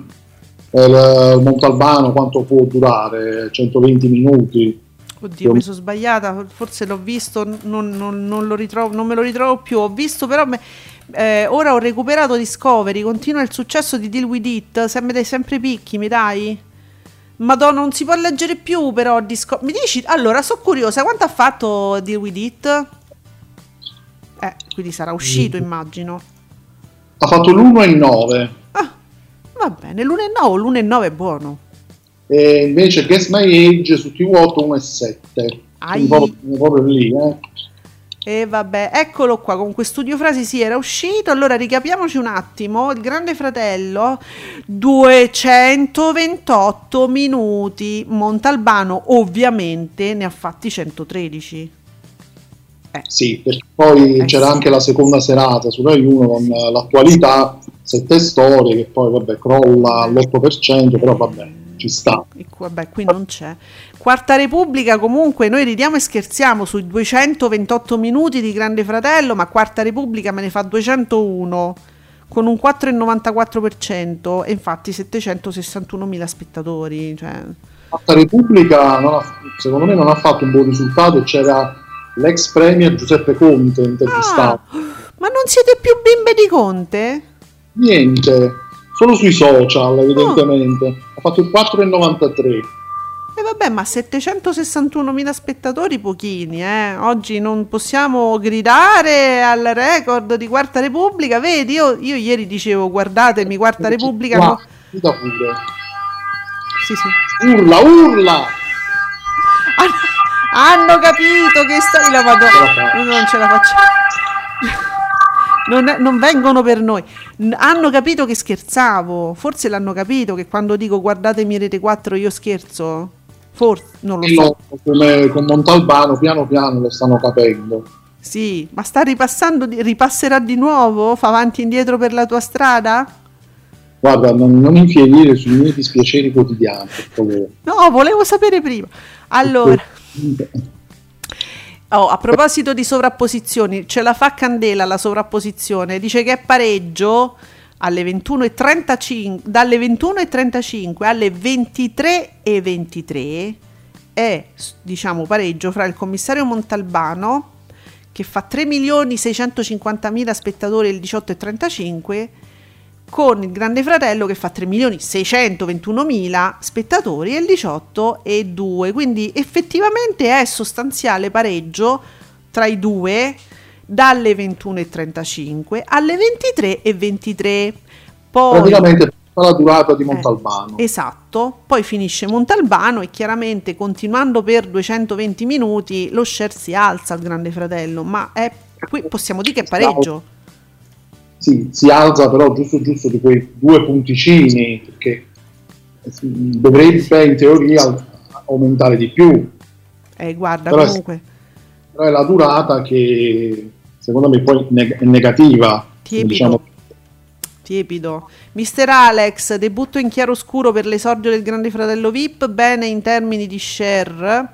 Il Montalbano quanto può durare? 120 minuti. Oddio, mi sono sbagliata, forse l'ho visto, non, non- non lo ritrovo, non me lo ritrovo più. Ho visto però, me- eh, ora ho recuperato Discovery, continua il successo di Deal With It, sempre, sempre picchi, mi dai? Madonna, non si può leggere più però Disco- Mi dici, allora, sono curiosa, quanto ha fatto Deal With It? Eh, quindi sarà uscito, immagino. Ha fatto l'1 e il 9. Ah, va bene, l'1,9 o l'1,9 è buono. E invece Guess My Age su TV8 1 e 7. Ai. Proprio, proprio lì, eh. E vabbè, eccolo qua, con questo studio frasi sì, era uscito, allora ricapiamoci un attimo, il grande fratello, 228 minuti, Montalbano ovviamente ne ha fatti 113. Eh, Sì, perché poi Eh, c'era sì. anche la seconda serata su Rai 1 con l'attualità, sette storie che poi vabbè crolla all'8%, però vabbè, ci sta. e vabbè, qui non c'è. Quarta Repubblica comunque noi ridiamo e scherziamo sui 228 minuti di Grande Fratello, ma Quarta Repubblica me ne fa 201 con un 4,94% e infatti 761 mila spettatori, cioè Quarta Repubblica ha- secondo me non ha fatto un buon risultato e c'era l'ex premier Giuseppe Conte intervistato. Ah, ma non siete più bimbe di Conte? Niente, solo sui social evidentemente. Ha fatto il 4,93. E vabbè, ma 761.000 spettatori pochini, eh. Oggi non possiamo gridare al record di Quarta Repubblica. Vedi, io, io ieri dicevo guardatemi Quarta Repubblica. Qua, no- pure. Sì, sì. Urla, urla! Han- Hanno capito che sta la Madonna. Non ce la facciamo. Non, è- non vengono per noi. Hanno capito che scherzavo. Forse l'hanno capito che quando dico guardatemi Rete 4 io scherzo. Forse, non lo so. no, come con Montalbano piano piano lo stanno capendo. Sì, ma sta ripassando, ripasserà di nuovo? Fa avanti e indietro per la tua strada? Guarda, non, non infierire sui miei dispiaceri quotidiani. No, volevo sapere prima. Allora, oh, a proposito di sovrapposizioni, ce la fa Candela la sovrapposizione, dice che è pareggio alle 21.35, dalle 21.35 alle 23.23 è diciamo pareggio fra il commissario Montalbano che fa 3.650.000 spettatori il 18.35 con il Grande Fratello che fa 3.621.000 spettatori e il 18 e 2 quindi effettivamente è sostanziale pareggio tra i due dalle 21.35 alle 23.23 poi Praticamente tutta la durata di Montalbano. eh, esatto, poi finisce Montalbano e chiaramente continuando per 220 minuti lo share si alza al Grande Fratello, ma è, qui possiamo dire che è pareggio. Sì, si alza però giusto giusto di quei due punticini, perché dovrebbe in teoria aumentare di più, Eh, guarda, Però è- comunque, però è la durata che secondo me poi è negativa. Tiepido. Diciamo, tiepido. Mister Alex, debutto in chiaroscuro per l'esordio del Grande Fratello VIP, bene in termini di share.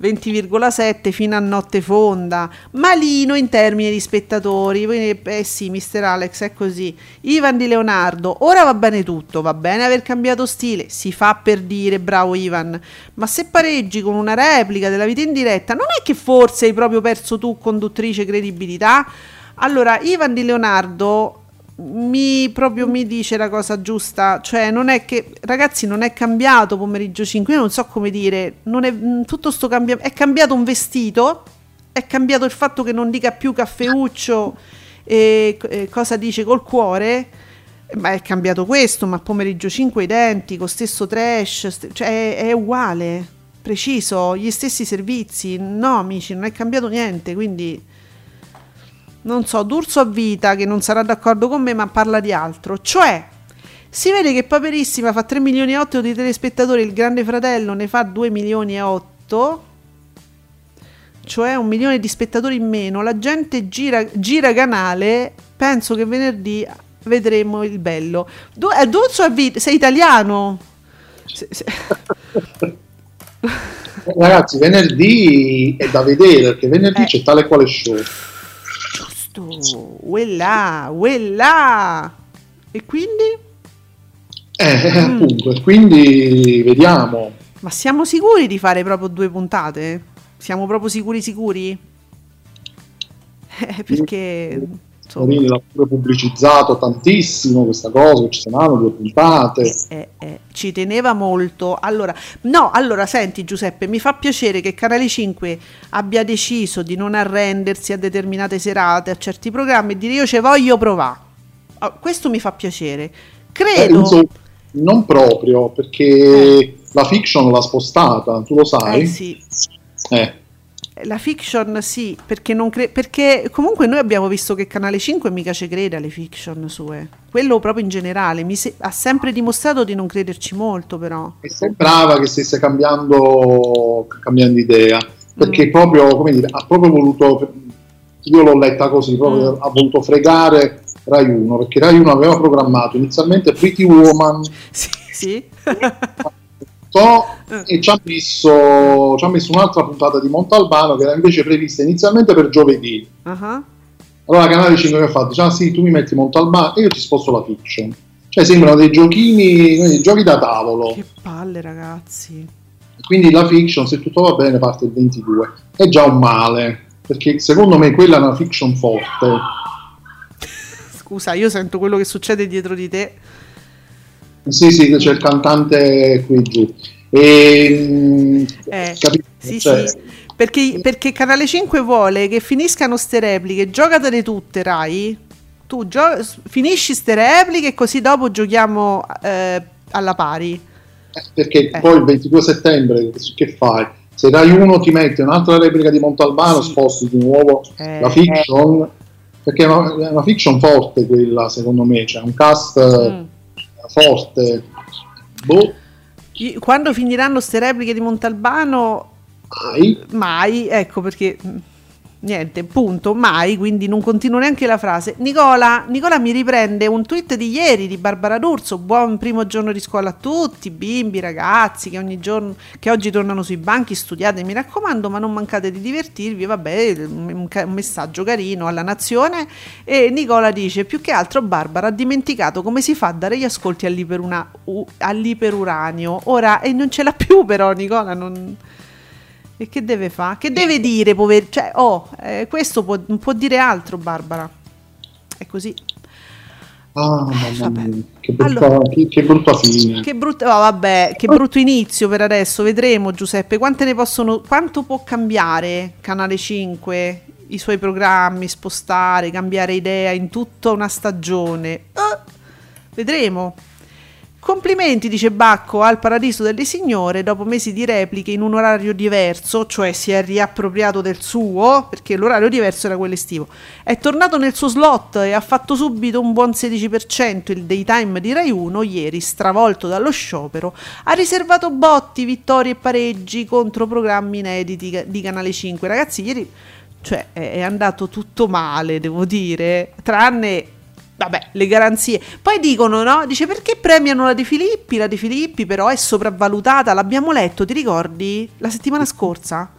20,7 fino a notte fonda, malino in termini di spettatori. Eh sì, Mister Alex è così. Ivan di Leonardo, ora va bene tutto, va bene aver cambiato stile, si fa per dire, bravo Ivan. Ma se pareggi con una replica della vita in diretta, non è che forse hai proprio perso tu, conduttrice, credibilità? Allora, Ivan di Leonardo mi proprio mi dice la cosa giusta, cioè non è che ragazzi non è cambiato pomeriggio 5, io non so come dire, non è mh, tutto sto cambia è cambiato un vestito, è cambiato il fatto che non dica più caffeuccio e, e cosa dice col cuore, ma è cambiato questo, ma pomeriggio 5 identico, stesso trash, st- cioè è, è uguale, preciso, gli stessi servizi, no amici, non è cambiato niente, quindi non so, D'Urso a vita che non sarà d'accordo con me, ma parla di altro. Cioè, si vede che Paperissima fa 3 milioni e 8 di telespettatori, il Grande Fratello ne fa 2 milioni e 8, cioè un milione di spettatori in meno. La gente gira, gira canale, penso che venerdì vedremo il bello. Du- eh, D'Urso a vita, sei italiano? Se- se- Ragazzi, venerdì è da vedere perché venerdì Eh. c'è tale quale show. Giusto, uella, uella. E quindi? Eh, Mm. appunto, e quindi vediamo. Ma siamo sicuri di fare proprio due puntate? Siamo proprio sicuri sicuri? [LAUGHS] Eh, perché insomma, Morini l'ha pure pubblicizzato tantissimo questa cosa, ci saranno due puntate. eh, eh, ci teneva molto. Allora, no, allora senti Giuseppe, mi fa piacere che Canale 5 abbia deciso di non arrendersi a determinate serate, a certi programmi e dire io ci voglio provare. Oh, questo mi fa piacere. Eh, Credo... insomma, non proprio, perché la fiction l'ha spostata, tu lo sai? eh sì, Eh, La fiction sì, perché, non cre- perché comunque noi abbiamo visto che Canale 5 mica ci crede alle fiction sue. Quello proprio in generale, mi se- ha sempre dimostrato di non crederci molto però. e sembrava che stesse cambiando, cambiando idea, Mm. perché proprio, come dire, ha proprio voluto, io l'ho letta così, proprio Mm. ha voluto fregare Rai 1, perché Rai 1 aveva programmato inizialmente Pretty Woman, Sì, sì. So, Eh. e ci ha, messo, ci ha messo un'altra puntata di Montalbano che era invece prevista inizialmente per giovedì. Ah, Allora Canale 5 che ha fatto? Dice, ah sì, tu mi metti Montalbano e io ti sposto la fiction. Cioè sembrano dei giochini, dei giochi da tavolo. Che palle ragazzi. Quindi la fiction, se tutto va bene, parte il 22. È già un male, perché secondo me quella è una fiction forte. Scusa, io sento quello che succede dietro di te. Sì, sì, c'è il cantante qui giù. E, mm, Eh, capito? Sì, Cioè, sì. Perché, perché Canale 5 vuole che finiscano ste repliche, giocatele tutte, Rai. Tu gio- finisci ste repliche e così dopo giochiamo eh, alla pari. Perché Eh. poi il 22 settembre che fai? Se Rai 1 ti mette un'altra replica di Montalbano, Sì. sposti di nuovo Eh. la fiction, perché è una, è una fiction forte quella, secondo me, c'è un cast eh, Mm. Forte. Boh, Quando finiranno ste repliche di Montalbano, mai. mai, ecco perché mm, niente, punto, mai, quindi non continuo neanche la frase. Nicola, Nicola mi riprende un tweet di ieri di Barbara D'Urso, buon primo giorno di scuola a tutti, bimbi, ragazzi, che ogni giorno, che oggi tornano sui banchi, studiate, mi raccomando, ma non mancate di divertirvi, vabbè, un, messaggio carino alla nazione. E Nicola dice, più che altro Barbara ha dimenticato come si fa a dare gli ascolti all'iperuna, all'iperuranio, ora, e non ce l'ha più però Nicola, non... E che deve fare? Che deve dire, pover... Cioè, oh, eh, questo può, può, dire altro, Barbara. È così. Ah, mia, che brutta, allora, che, che brutta fine. Che, brutta, oh, vabbè, che brutto inizio per adesso, vedremo Giuseppe. Quante ne possono, quanto può cambiare Canale 5, i suoi programmi, spostare, cambiare idea in tutta una stagione? Eh, vedremo. Complimenti, dice Bacco, al Paradiso delle Signore, dopo mesi di repliche in un orario diverso, cioè si è riappropriato del suo, perché l'orario diverso era quello estivo. È tornato nel suo slot e ha fatto subito un buon 16% il daytime di Rai 1, ieri, stravolto dallo sciopero, ha riservato botti, vittorie e pareggi contro programmi inediti di Canale 5. Ragazzi, ieri cioè, è andato tutto male, devo dire, tranne vabbè, le garanzie. Poi dicono, no? Dice perché premiano la De Filippi? La De Filippi però è sopravvalutata, l'abbiamo letto, ti ricordi? La settimana scorsa?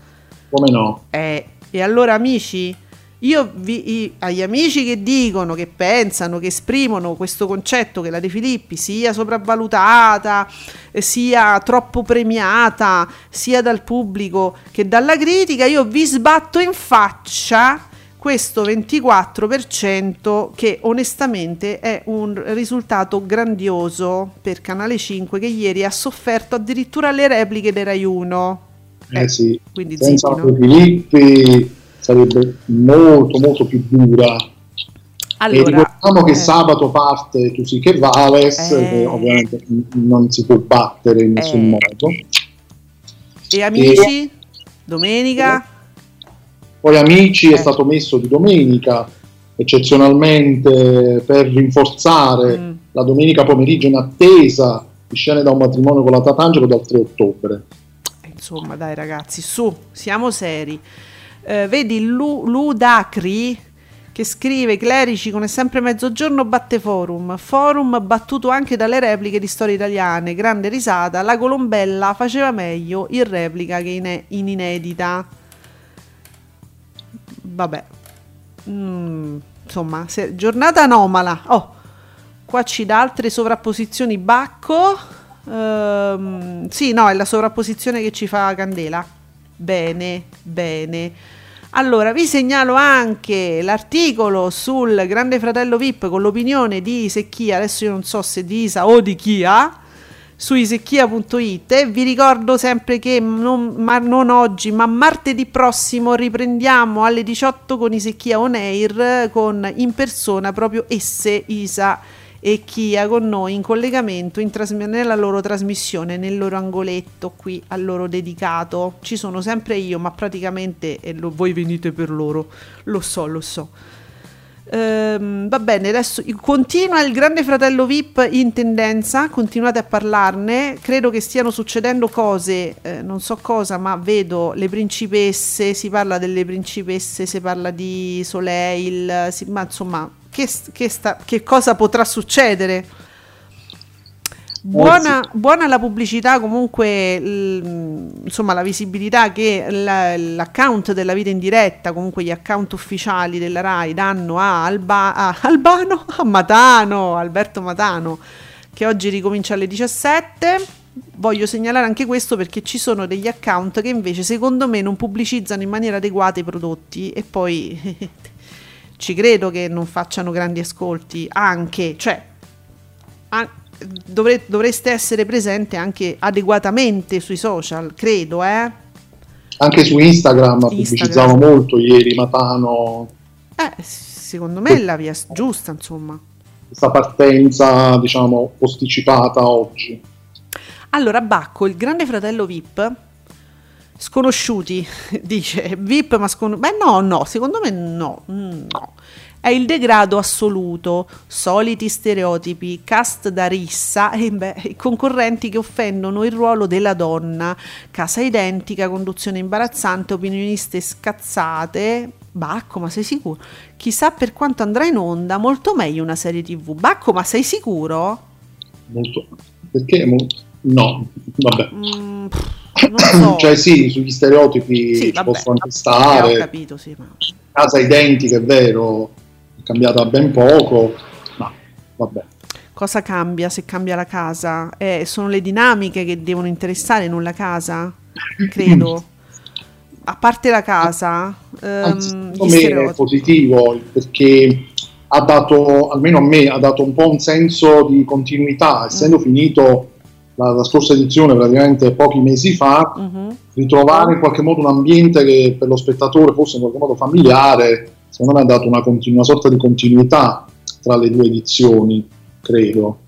Come no? Eh, e allora amici, io vi, i, agli amici che dicono, che pensano, che esprimono questo concetto che la De Filippi sia sopravvalutata, sia troppo premiata, sia dal pubblico che dalla critica, io vi sbatto in faccia questo 24% che onestamente è un risultato grandioso per Canale 5 che ieri ha sofferto addirittura le repliche dei Rai 1. Eh, eh sì, quindi senza zitti, no? Filippi sarebbe molto molto più dura. Allora, e ricordiamo che eh. sabato parte Tu sì che vales, eh, che ovviamente non si può battere in nessun eh. modo. E amici, e, domenica? Poi Amici è eh. stato messo di domenica, eccezionalmente per rinforzare mm. la domenica pomeriggio in attesa di scene da un matrimonio con la Tatangelo dal 3 ottobre. Insomma, dai ragazzi, su, siamo seri. Eh, vedi Lu, Ludacri che scrive Clerici con è sempre mezzogiorno batte forum forum battuto anche dalle repliche di storie italiane grande risata la Colombella faceva meglio in replica che in, in inedita vabbè. Mm, insomma, se, giornata anomala. Oh, qua ci dà altre sovrapposizioni Bacco. Um, sì, no, è la sovrapposizione che ci fa Candela. Bene, bene. Allora, vi segnalo anche l'articolo sul Grande Fratello VIP con l'opinione di Secchia, adesso io non so se di Isa o di Chia, su isecchia.it. Vi ricordo sempre che non, ma non oggi, ma martedì prossimo riprendiamo alle 18 con Isecchia On Air con in persona proprio esse, Isa e Chia con noi in collegamento in tras- nella loro trasmissione, nel loro angoletto qui a loro dedicato. Ci sono sempre io, ma praticamente e lo, voi venite per loro, lo so, lo so. Ehm, va bene, adesso continua il Grande Fratello VIP in tendenza, continuate a parlarne, credo che stiano succedendo cose, eh, non so cosa, ma vedo le principesse, si parla delle principesse, si parla di Soleil, si, ma insomma, che, che, sta, che cosa potrà succedere? Buona, buona, la pubblicità, comunque, l, insomma, la visibilità che la, l'account della vita in diretta, comunque gli account ufficiali della RAI danno a, Alba, a Albano, a Matano, Alberto Matano, che oggi ricomincia alle 17. Voglio segnalare anche questo perché ci sono degli account che invece secondo me non pubblicizzano in maniera adeguata i prodotti e poi [LAUGHS] ci credo che non facciano grandi ascolti anche, cioè... An- dovre- dovreste essere presente anche adeguatamente sui social, credo, eh? Anche su Instagram, Instagram. pubblicizzavo molto ieri Matano. Eh, secondo me è la via giusta, insomma. Questa partenza, diciamo, posticipata oggi. Allora, Bacco, il grande fratello VIP, sconosciuti, [LAUGHS] dice VIP, ma sconosciuti. Beh, no, no, secondo me no, no è il degrado assoluto, soliti stereotipi, cast da rissa [LAUGHS] e beh, concorrenti che offendono il ruolo della donna, casa identica, conduzione imbarazzante, opinioniste scazzate Bacco, ma sei sicuro? Chissà per quanto andrà in onda, molto meglio una serie TV. Bacco, ma sei sicuro? Molto... Perché? No, vabbè. Mm, [COUGHS] so. cioè sì, sugli stereotipi Sì, ci vabbè, anche vabbè, eh, ho stare. capito, sì, ma... Casa identica, è vero, cambiata ben poco, ma vabbè. Cosa cambia se cambia la casa? Eh, sono le dinamiche che devono interessare, non la casa, [LAUGHS] credo. A parte la casa, ehm, me è positivo perché ha dato, almeno a me, ha dato un po' un senso di continuità, essendo finito la, la scorsa edizione praticamente pochi mesi fa, Mhm. ritrovare in qualche modo un ambiente che per lo spettatore fosse in qualche modo familiare, secondo me ha dato una, continu- una sorta di continuità tra le due edizioni, credo.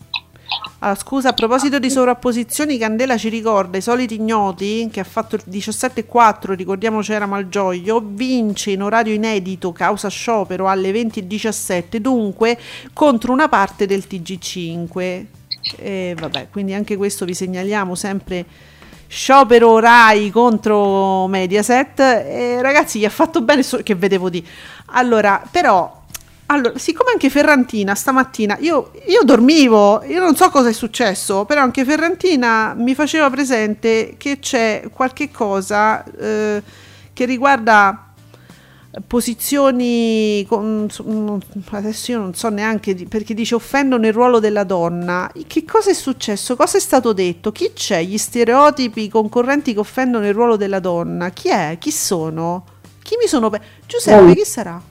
Ah, scusa, a proposito di sovrapposizioni, Candela ci ricorda i soliti ignoti che ha fatto il 17.4, ricordiamo c'era Malgioglio, vince in orario inedito causa sciopero alle 20.17, dunque contro una parte del TG5. E vabbè, quindi anche questo vi segnaliamo sempre sciopero Rai contro Mediaset. E ragazzi, gli ha fatto bene so- che vedevo di. Allora, però allora, siccome anche Ferrantina stamattina, io, io dormivo, io non so cosa è successo, però anche Ferrantina mi faceva presente che c'è qualche cosa eh, che riguarda posizioni, con- adesso io non so neanche, perché dice offendono il ruolo della donna. Che cosa è successo? Cosa è stato detto? Chi c'è? Gli stereotipi concorrenti che offendono il ruolo della donna? Chi è? Chi sono? Chi mi sono... pe- Giuseppe, chi sarà?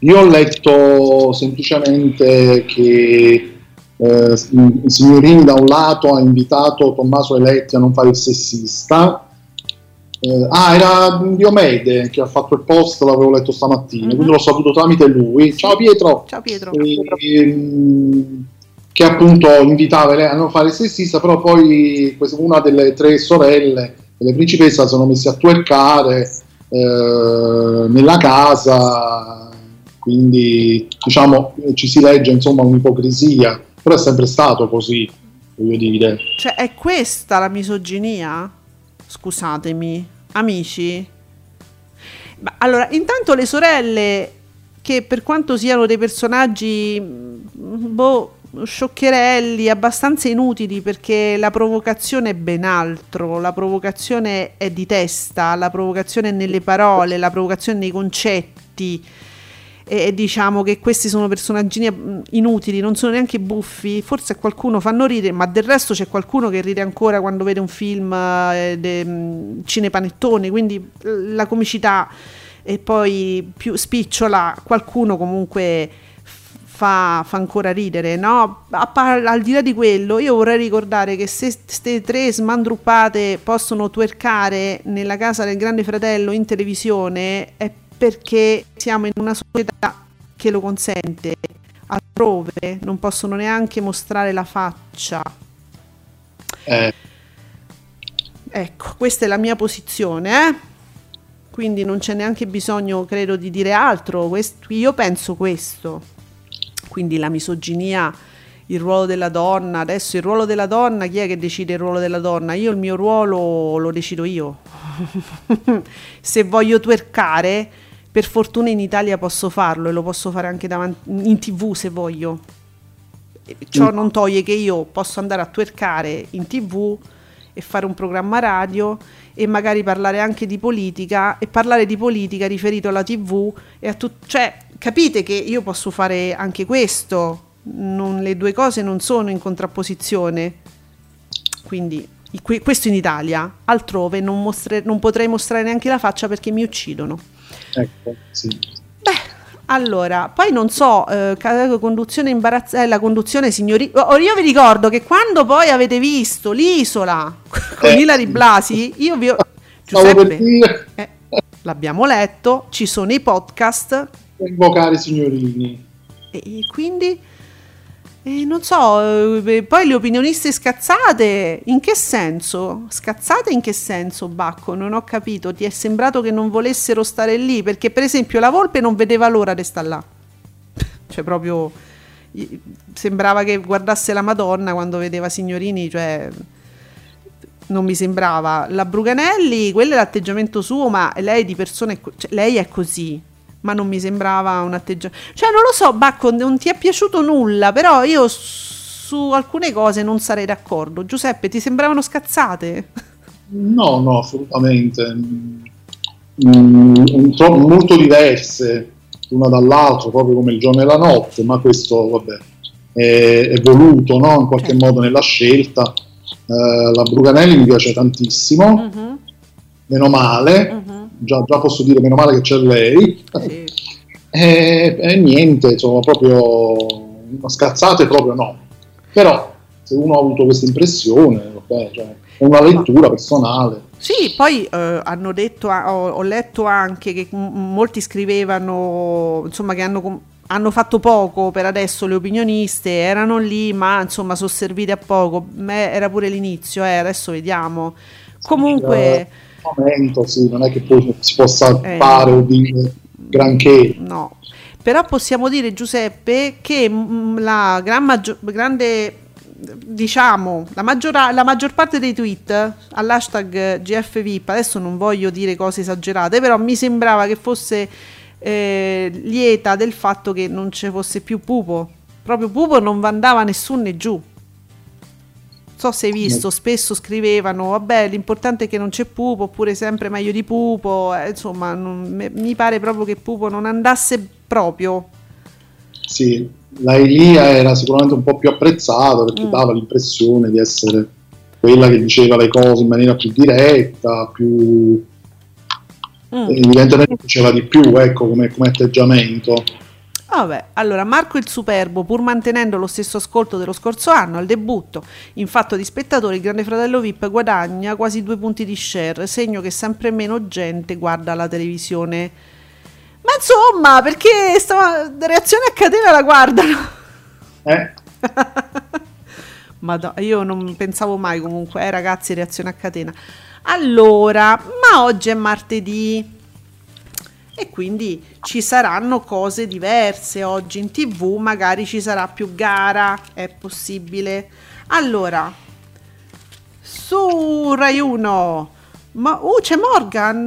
Io ho letto semplicemente che eh, Signorini da un lato ha invitato Tommaso Eletti a non fare il sessista. Eh, ah, era Diomede che ha fatto il post, l'avevo letto stamattina, Mhm. quindi l'ho saputo tramite lui. Ciao Pietro! Ciao Pietro. Ehm, che appunto invitava lei a non fare sessista, però poi una delle tre sorelle delle principesse sono messe a twerkare eh, nella casa, quindi diciamo ci si legge insomma un'ipocrisia, però è sempre stato così, voglio dire. Cioè, è questa la misoginia? Scusatemi, amici. Ma allora, intanto le sorelle, che per quanto siano dei personaggi, mh, boh, scioccherelli, abbastanza inutili, perché la provocazione è ben altro, la provocazione è di testa, la provocazione è nelle parole, la provocazione è nei concetti e, diciamo che questi sono personaggini mm, inutili, non sono neanche buffi, forse qualcuno fanno ridere, ma del resto c'è qualcuno che ride ancora quando vede un film eh, de, mm, cinepanettone, quindi eh, la comicità e poi più spicciola, qualcuno comunque fa, fa ancora ridere, no? Par- al di là di quello, io vorrei ricordare che se queste tre smandruppate possono twerkare nella casa del Grande Fratello in televisione è perché siamo in una società che lo consente. Altrove non possono neanche mostrare la faccia. Eh, Ecco, questa è la mia posizione, eh? Quindi non c'è neanche bisogno, credo, di dire altro. Quest- io penso questo. Quindi la misoginia, il ruolo della donna. Adesso il ruolo della donna, chi è che decide il ruolo della donna? Io il mio ruolo lo decido io. [LAUGHS] Se voglio twerkare, per fortuna in Italia posso farlo e lo posso fare anche davanti, in tv se voglio. Ciò non toglie che io posso andare a twerkare in tv e fare un programma radio e magari parlare anche di politica e parlare di politica riferito alla tv e a tutto cioè capite che io posso fare anche questo. Non, le due cose non sono in contrapposizione. Quindi questo in Italia. Altrove non, mostre- non potrei mostrare neanche la faccia perché mi uccidono ecco, sì. Beh, allora, poi non so, eh, ca- conduzione imbarazzante, la conduzione signori... oh, io vi ricordo che quando poi avete visto l'isola [LAUGHS] con Eh, Ilari sì. Blasi, io vi ho... Giuseppe, eh, l'abbiamo letto, ci sono i podcast invocare signorini. e quindi... eh, non so, eh, poi le opinioniste scazzate, in che senso? Scazzate in che senso, Bacco? Non ho capito, ti è sembrato che non volessero stare lì? Perché per esempio la Volpe non vedeva l'ora di stare là. [LAUGHS] Cioè proprio sembrava che guardasse la Madonna quando vedeva Signorini, cioè non mi sembrava. La Bruganelli, quello è l'atteggiamento suo, ma lei di persona è, co- cioè, lei è così. Ma non mi sembrava un atteggiamento. Cioè, non lo so, Bacco, non ti è piaciuto nulla, però io su alcune cose non sarei d'accordo. Giuseppe, ti sembravano scazzate? No, no, assolutamente. Mm, tro- molto diverse l'una dall'altra, proprio come il giorno e la notte, ma questo vabbè, è, è voluto no? in qualche Certo. modo nella scelta. Eh, la Bruganelli mi piace tantissimo, Mhm, meno male, mhm, già, già posso dire meno male che c'è lei. sì. [LAUGHS] E, e niente, insomma, proprio scazzate proprio no. Però se uno ha avuto questa impressione, vabbè, cioè, è una lettura personale. Sì, poi eh, hanno detto, ho, ho letto anche che m- molti scrivevano, insomma, che hanno, com- hanno fatto poco per adesso le opinioniste, erano lì, ma insomma, sono servite a poco. Beh, era pure l'inizio, eh, adesso vediamo. Comunque, Eh, momento, sì, non è che poi si possa Eh. fare o dire granché. no. Però possiamo dire, Giuseppe, che mm, la gran maggio- grande, diciamo, la, maggiora- la maggior parte dei tweet all'hashtag GFVIP, adesso non voglio dire cose esagerate, però mi sembrava che fosse eh, lieta del fatto che non ci fosse più Pupo. Proprio Pupo non andava nessun né giù. So se hai visto, spesso scrivevano, vabbè, l'importante è che non c'è Pupo, oppure sempre meglio di Pupo, eh, insomma, non- mi pare proprio che Pupo non andasse proprio. Sì, la Elia era sicuramente un po' più apprezzata perché Mm. dava l'impressione di essere quella che diceva le cose in maniera più diretta, più Mm. evidentemente faceva di più, ecco, come, come atteggiamento. Vabbè, allora Marco il Superbo, pur mantenendo lo stesso ascolto dello scorso anno, al debutto in fatto di spettatori, il Grande Fratello VIP guadagna quasi due punti di share, segno che sempre meno gente guarda la televisione. Ma insomma, perché sta reazione a catena la guardano? Eh? [LAUGHS] Ma io non pensavo mai comunque, eh ragazzi, reazione a catena. Allora, ma oggi è martedì e quindi ci saranno cose diverse oggi in tv, magari ci sarà più gara, è possibile. Allora, su Rai 1, ma, uh, c'è Morgan,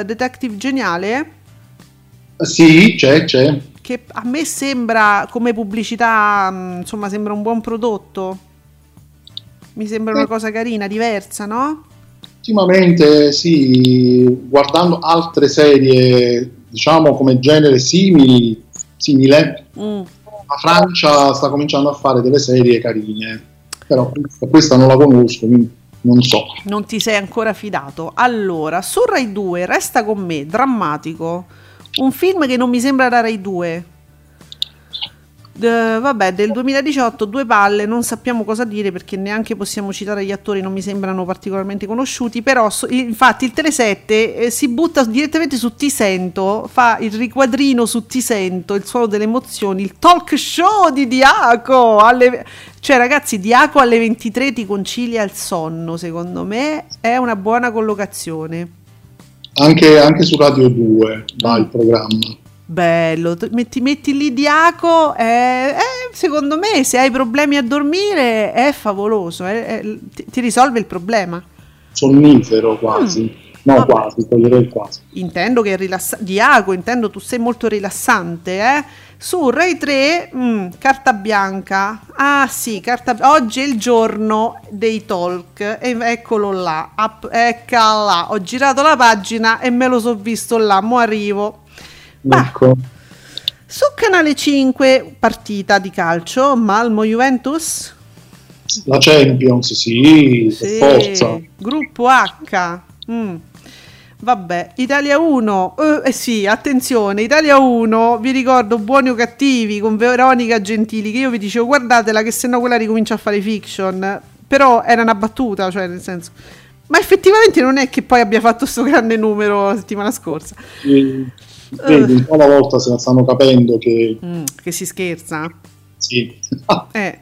eh, detective geniale, Sì, c'è, c'è. che a me sembra come pubblicità, mh, insomma, sembra un buon prodotto. Mi sembra una Eh. cosa carina, diversa, no? Ultimamente sì, guardando altre serie, diciamo come genere simili, simile, Mm. la Francia sta cominciando a fare delle serie carine, però questa non la conosco, quindi non so. Non ti sei ancora fidato. Allora, su Rai 2, resta con me, drammatico. Un film che non mi sembra da Rai 2. Eh, vabbè, del 2018, due palle, non sappiamo cosa dire perché neanche possiamo citare gli attori, non mi sembrano particolarmente conosciuti, però so- infatti il Telesette eh, si butta direttamente su Ti Sento, fa il riquadrino su Ti Sento, il suono delle emozioni, il talk show di Diaco, alle- cioè ragazzi Diaco alle 23 ti concilia il sonno, secondo me è una buona collocazione. Anche, anche su Radio 2 va il programma. Bello, metti, metti lì Diaco, eh, eh, secondo me se hai problemi a dormire è favoloso, eh, eh, ti, ti risolve il problema. Sonnifero quasi. No, Mm. Vabbè. quasi, toglierei quasi. Intendo che è rilassante, Diaco, intendo tu sei molto rilassante, eh? Su Rai 3, mm, carta bianca. Ah sì, carta oggi è il giorno dei talk e eccolo là, App- eccola, ho girato la pagina e me lo so visto là, mo arrivo. Ecco. Su Canale 5, partita di calcio, Malmo Juventus. La Champions, sì, Sì, forza. gruppo H. Mm. Vabbè, Italia 1. Eh, eh sì, attenzione, Italia 1, vi ricordo Buoni o Cattivi con Veronica Gentili, che io vi dicevo guardatela che se no quella ricomincia a fare fiction. Però era una battuta, cioè nel senso... Ma effettivamente non è che poi abbia fatto questo grande numero la settimana scorsa. E- Vedi, un po' alla volta se la stanno capendo che Mm, che si scherza. sì. [LAUGHS] Eh.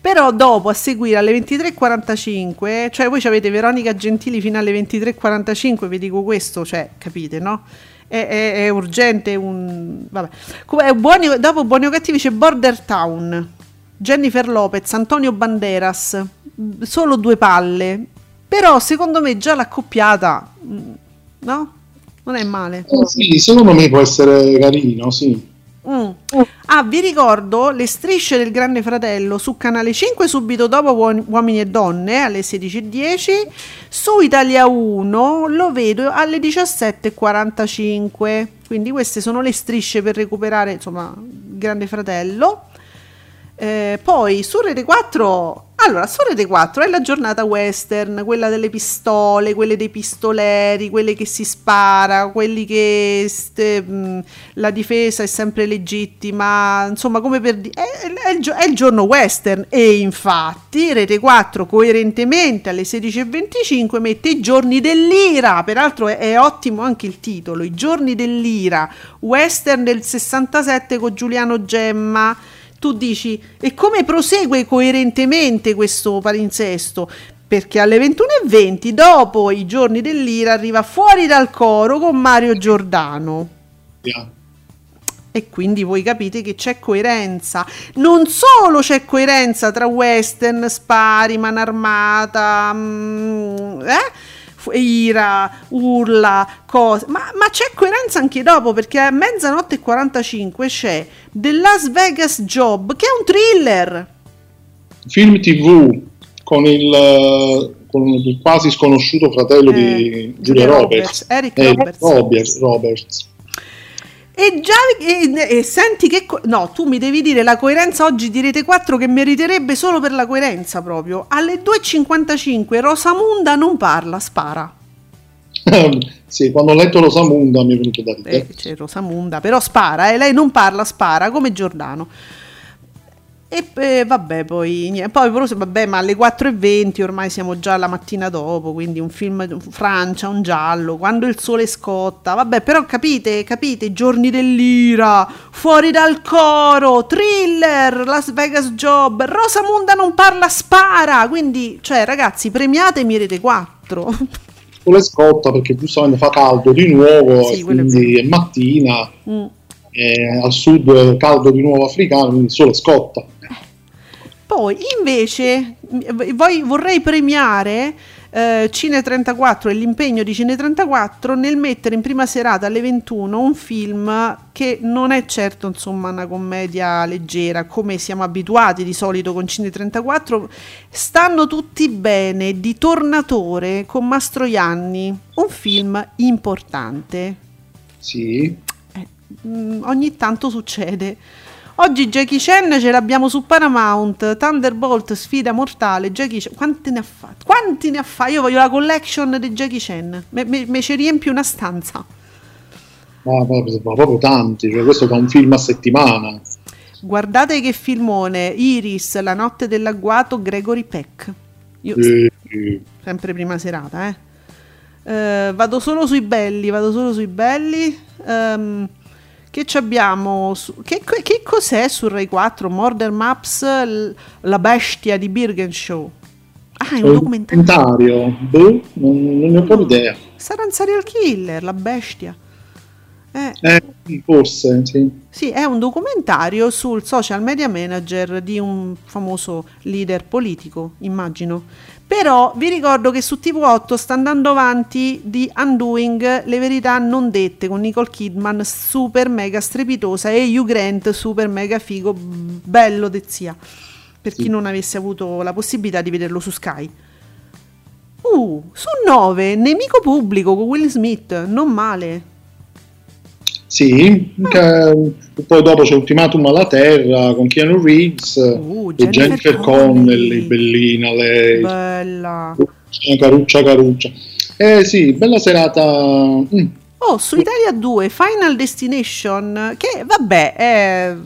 Però dopo a seguire alle 23.45, cioè voi avete Veronica Gentili fino alle 23.45, vi dico questo, cioè capite, no? È, è- è urgente un... Vabbè. Come- è buoni, dopo Buoni o Cattivi c'è Border Town, Jennifer Lopez, Antonio Banderas, solo due palle. Però secondo me già l'accoppiata, mm, no? Non è male. Eh, sì, secondo me può essere carino, sì. Mm. Ah, vi ricordo le strisce del Grande Fratello su Canale 5 subito dopo Uom- Uomini e Donne alle 16.10, su Italia 1 lo vedo alle 17.45, quindi queste sono le strisce per recuperare insomma il Grande Fratello. Eh, poi su Rete 4, allora su Rete 4 è la giornata western, quella delle pistole, quelle dei pistoleri, quelle che si spara, quelli che ste- mh, la difesa è sempre legittima, insomma come per dire, è, è il, è il giorno western. E infatti Rete 4 coerentemente alle 16.25 mette i giorni dell'ira, peraltro è, è ottimo anche il titolo, i giorni dell'ira, western del 67 con Giuliano Gemma tu dici e come prosegue coerentemente questo palinsesto? Perché alle 21.20, dopo i giorni dell'ira, arriva fuori dal coro con Mario Giordano. Yeah. E quindi voi capite che c'è coerenza. Non solo c'è coerenza tra western, spari, man armata, mm, eh? Ira, urla, cose, ma, ma c'è coerenza anche dopo perché a mezzanotte e 45 c'è The Las Vegas Job che è un thriller. Film TV con il, con il quasi sconosciuto fratello Eh, di Giulia Roberts, Roberts, Eric Eh, Roberts. Roberts, Roberts. E già e, e senti che co- no, tu mi devi dire la coerenza oggi di Rete 4 che meriterebbe solo per la coerenza proprio. Alle 2:55 Rosamunda non parla, spara. [LAUGHS] sì, quando ho letto Rosamunda mi è venuto da Eh, ridere. c'è Rosamunda, però spara, e lei non parla, spara come Giordano. E eh, vabbè, poi, poi però, vabbè, ma alle 4.20 ormai siamo già la mattina dopo, quindi un film Francia, un giallo, quando il sole scotta, vabbè, però capite, capite, giorni dell'ira, fuori dal coro, thriller, Las Vegas Job, Rosamunda non parla, spara, quindi, cioè ragazzi, premiatemi Rete 4. Con le scotta perché giustamente fa caldo di nuovo, Sì, quindi è mattina, Mm. e al sud caldo di nuovo africano, quindi il sole scotta. Poi invece voi- vorrei premiare eh, Cine34 e l'impegno di Cine34 nel mettere in prima serata alle 21 un film che non è certo insomma una commedia leggera come siamo abituati di solito con Cine34 stanno tutti bene di Tornatore con Mastroianni un film importante. Sì, eh, mm, ogni tanto succede. Oggi Jackie Chan ce l'abbiamo su Paramount, Thunderbolt, sfida mortale, Jackie Chan, quanti ne ha fatti? Quanti ne ha fatti? Io voglio la collection di Jackie Chan, me, me- me ci riempie una stanza. ma, ma- ma proprio tanti, cioè questo fa un film a settimana. Guardate che filmone, Iris, La notte dell'agguato, Gregory Peck. Io, Eh, eh, sempre prima serata, eh. Eh, vado solo sui belli, vado solo sui belli. Ehm, che ci abbiamo? che, che cos'è su Rai 4? Murder Maps, la bestia di Birgenshaw. Ah, è un documentario. documentario, boh, non, non ne ho proprio idea. Sarà un serial killer, la bestia. Eh, Eh, forse, sì. Sì, è un documentario sul social media manager di un famoso leader politico, immagino. Però vi ricordo che su TV8 sta andando avanti di Undoing le verità non dette con Nicole Kidman super mega strepitosa e Hugh Grant super mega figo, bello de zia. Per chi Sì. non avesse avuto la possibilità di vederlo su Sky. Uh, su 9, Nemico pubblico con Will Smith, non male. Sì, che- poi dopo c'è Ultimatum alla Terra con Keanu Reeves Uh, e Jennifer Connelly, bellina lei, Bella. caruccia caruccia. Eh sì, bella serata. Mm, Oh, su Italia 2, Final Destination, che vabbè, è...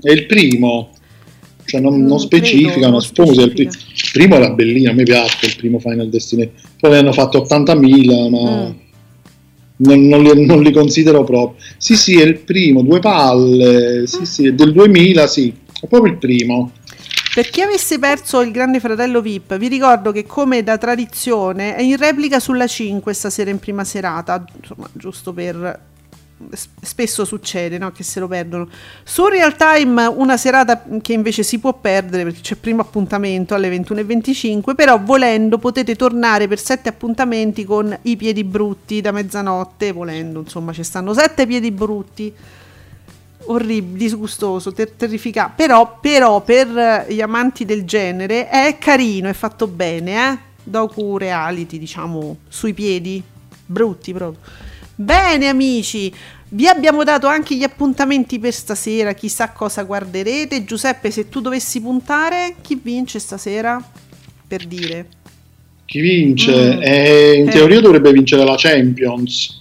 è il primo, cioè non, Non ma non suppongo sia il primo. primo era bellino, a me piace il primo Final Destination. Poi ne hanno fatto 80.000, ma Mm. Non, non li, non li considero proprio. Sì, sì, è il primo, due palle, sì, sì, è del 2000, sì, è proprio il primo. Per chi avesse perso il Grande Fratello VIP, vi ricordo che come da tradizione è in replica sulla 5 stasera in prima serata, insomma, giusto per spesso succede no, che se lo perdono. Su Real Time una serata che invece si può perdere perché c'è il primo appuntamento alle 21.25, però volendo potete tornare per sette appuntamenti con i piedi brutti da mezzanotte, volendo insomma ci stanno sette piedi brutti. Orribile, disgustoso, ter- terrificante. Però, però per gli amanti del genere è carino, è fatto bene, eh? Docu reality, diciamo, sui piedi brutti proprio. Bene amici, vi abbiamo dato anche gli appuntamenti per stasera, chissà cosa guarderete. Giuseppe, se tu dovessi puntare, chi vince stasera? Per dire. Chi vince? Mm. Eh, in Eh. teoria dovrebbe vincere la Champions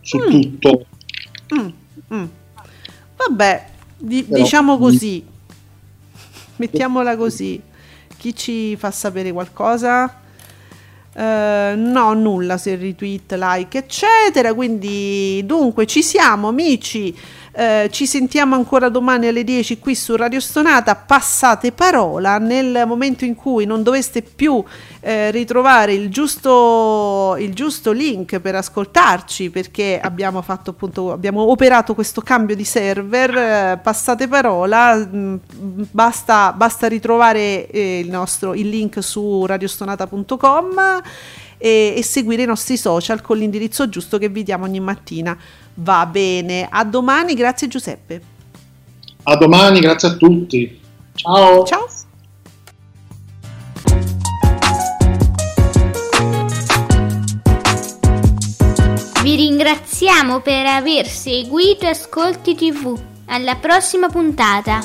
su Mm. tutto. Mm, mm. Vabbè, di- Però- diciamo così. [LAUGHS] Mettiamola così. Chi ci fa sapere qualcosa? Eh, no, nulla se retweet, like, eccetera. Quindi, dunque, ci siamo, amici. Eh, ci sentiamo ancora domani alle 10 qui su Radio Stonata. Passate parola nel momento in cui non doveste più eh, ritrovare il giusto, il giusto link per ascoltarci perché abbiamo fatto appunto abbiamo operato questo cambio di server. eh, passate parola, mh, basta, basta ritrovare eh, il nostro il link su radiostonata.com e, e seguire i nostri social con l'indirizzo giusto che vi diamo ogni mattina. Va bene, a domani, grazie Giuseppe. A domani, grazie a tutti. Ciao. Ciao. Vi ringraziamo per aver seguito Ascolti TV. Alla prossima puntata.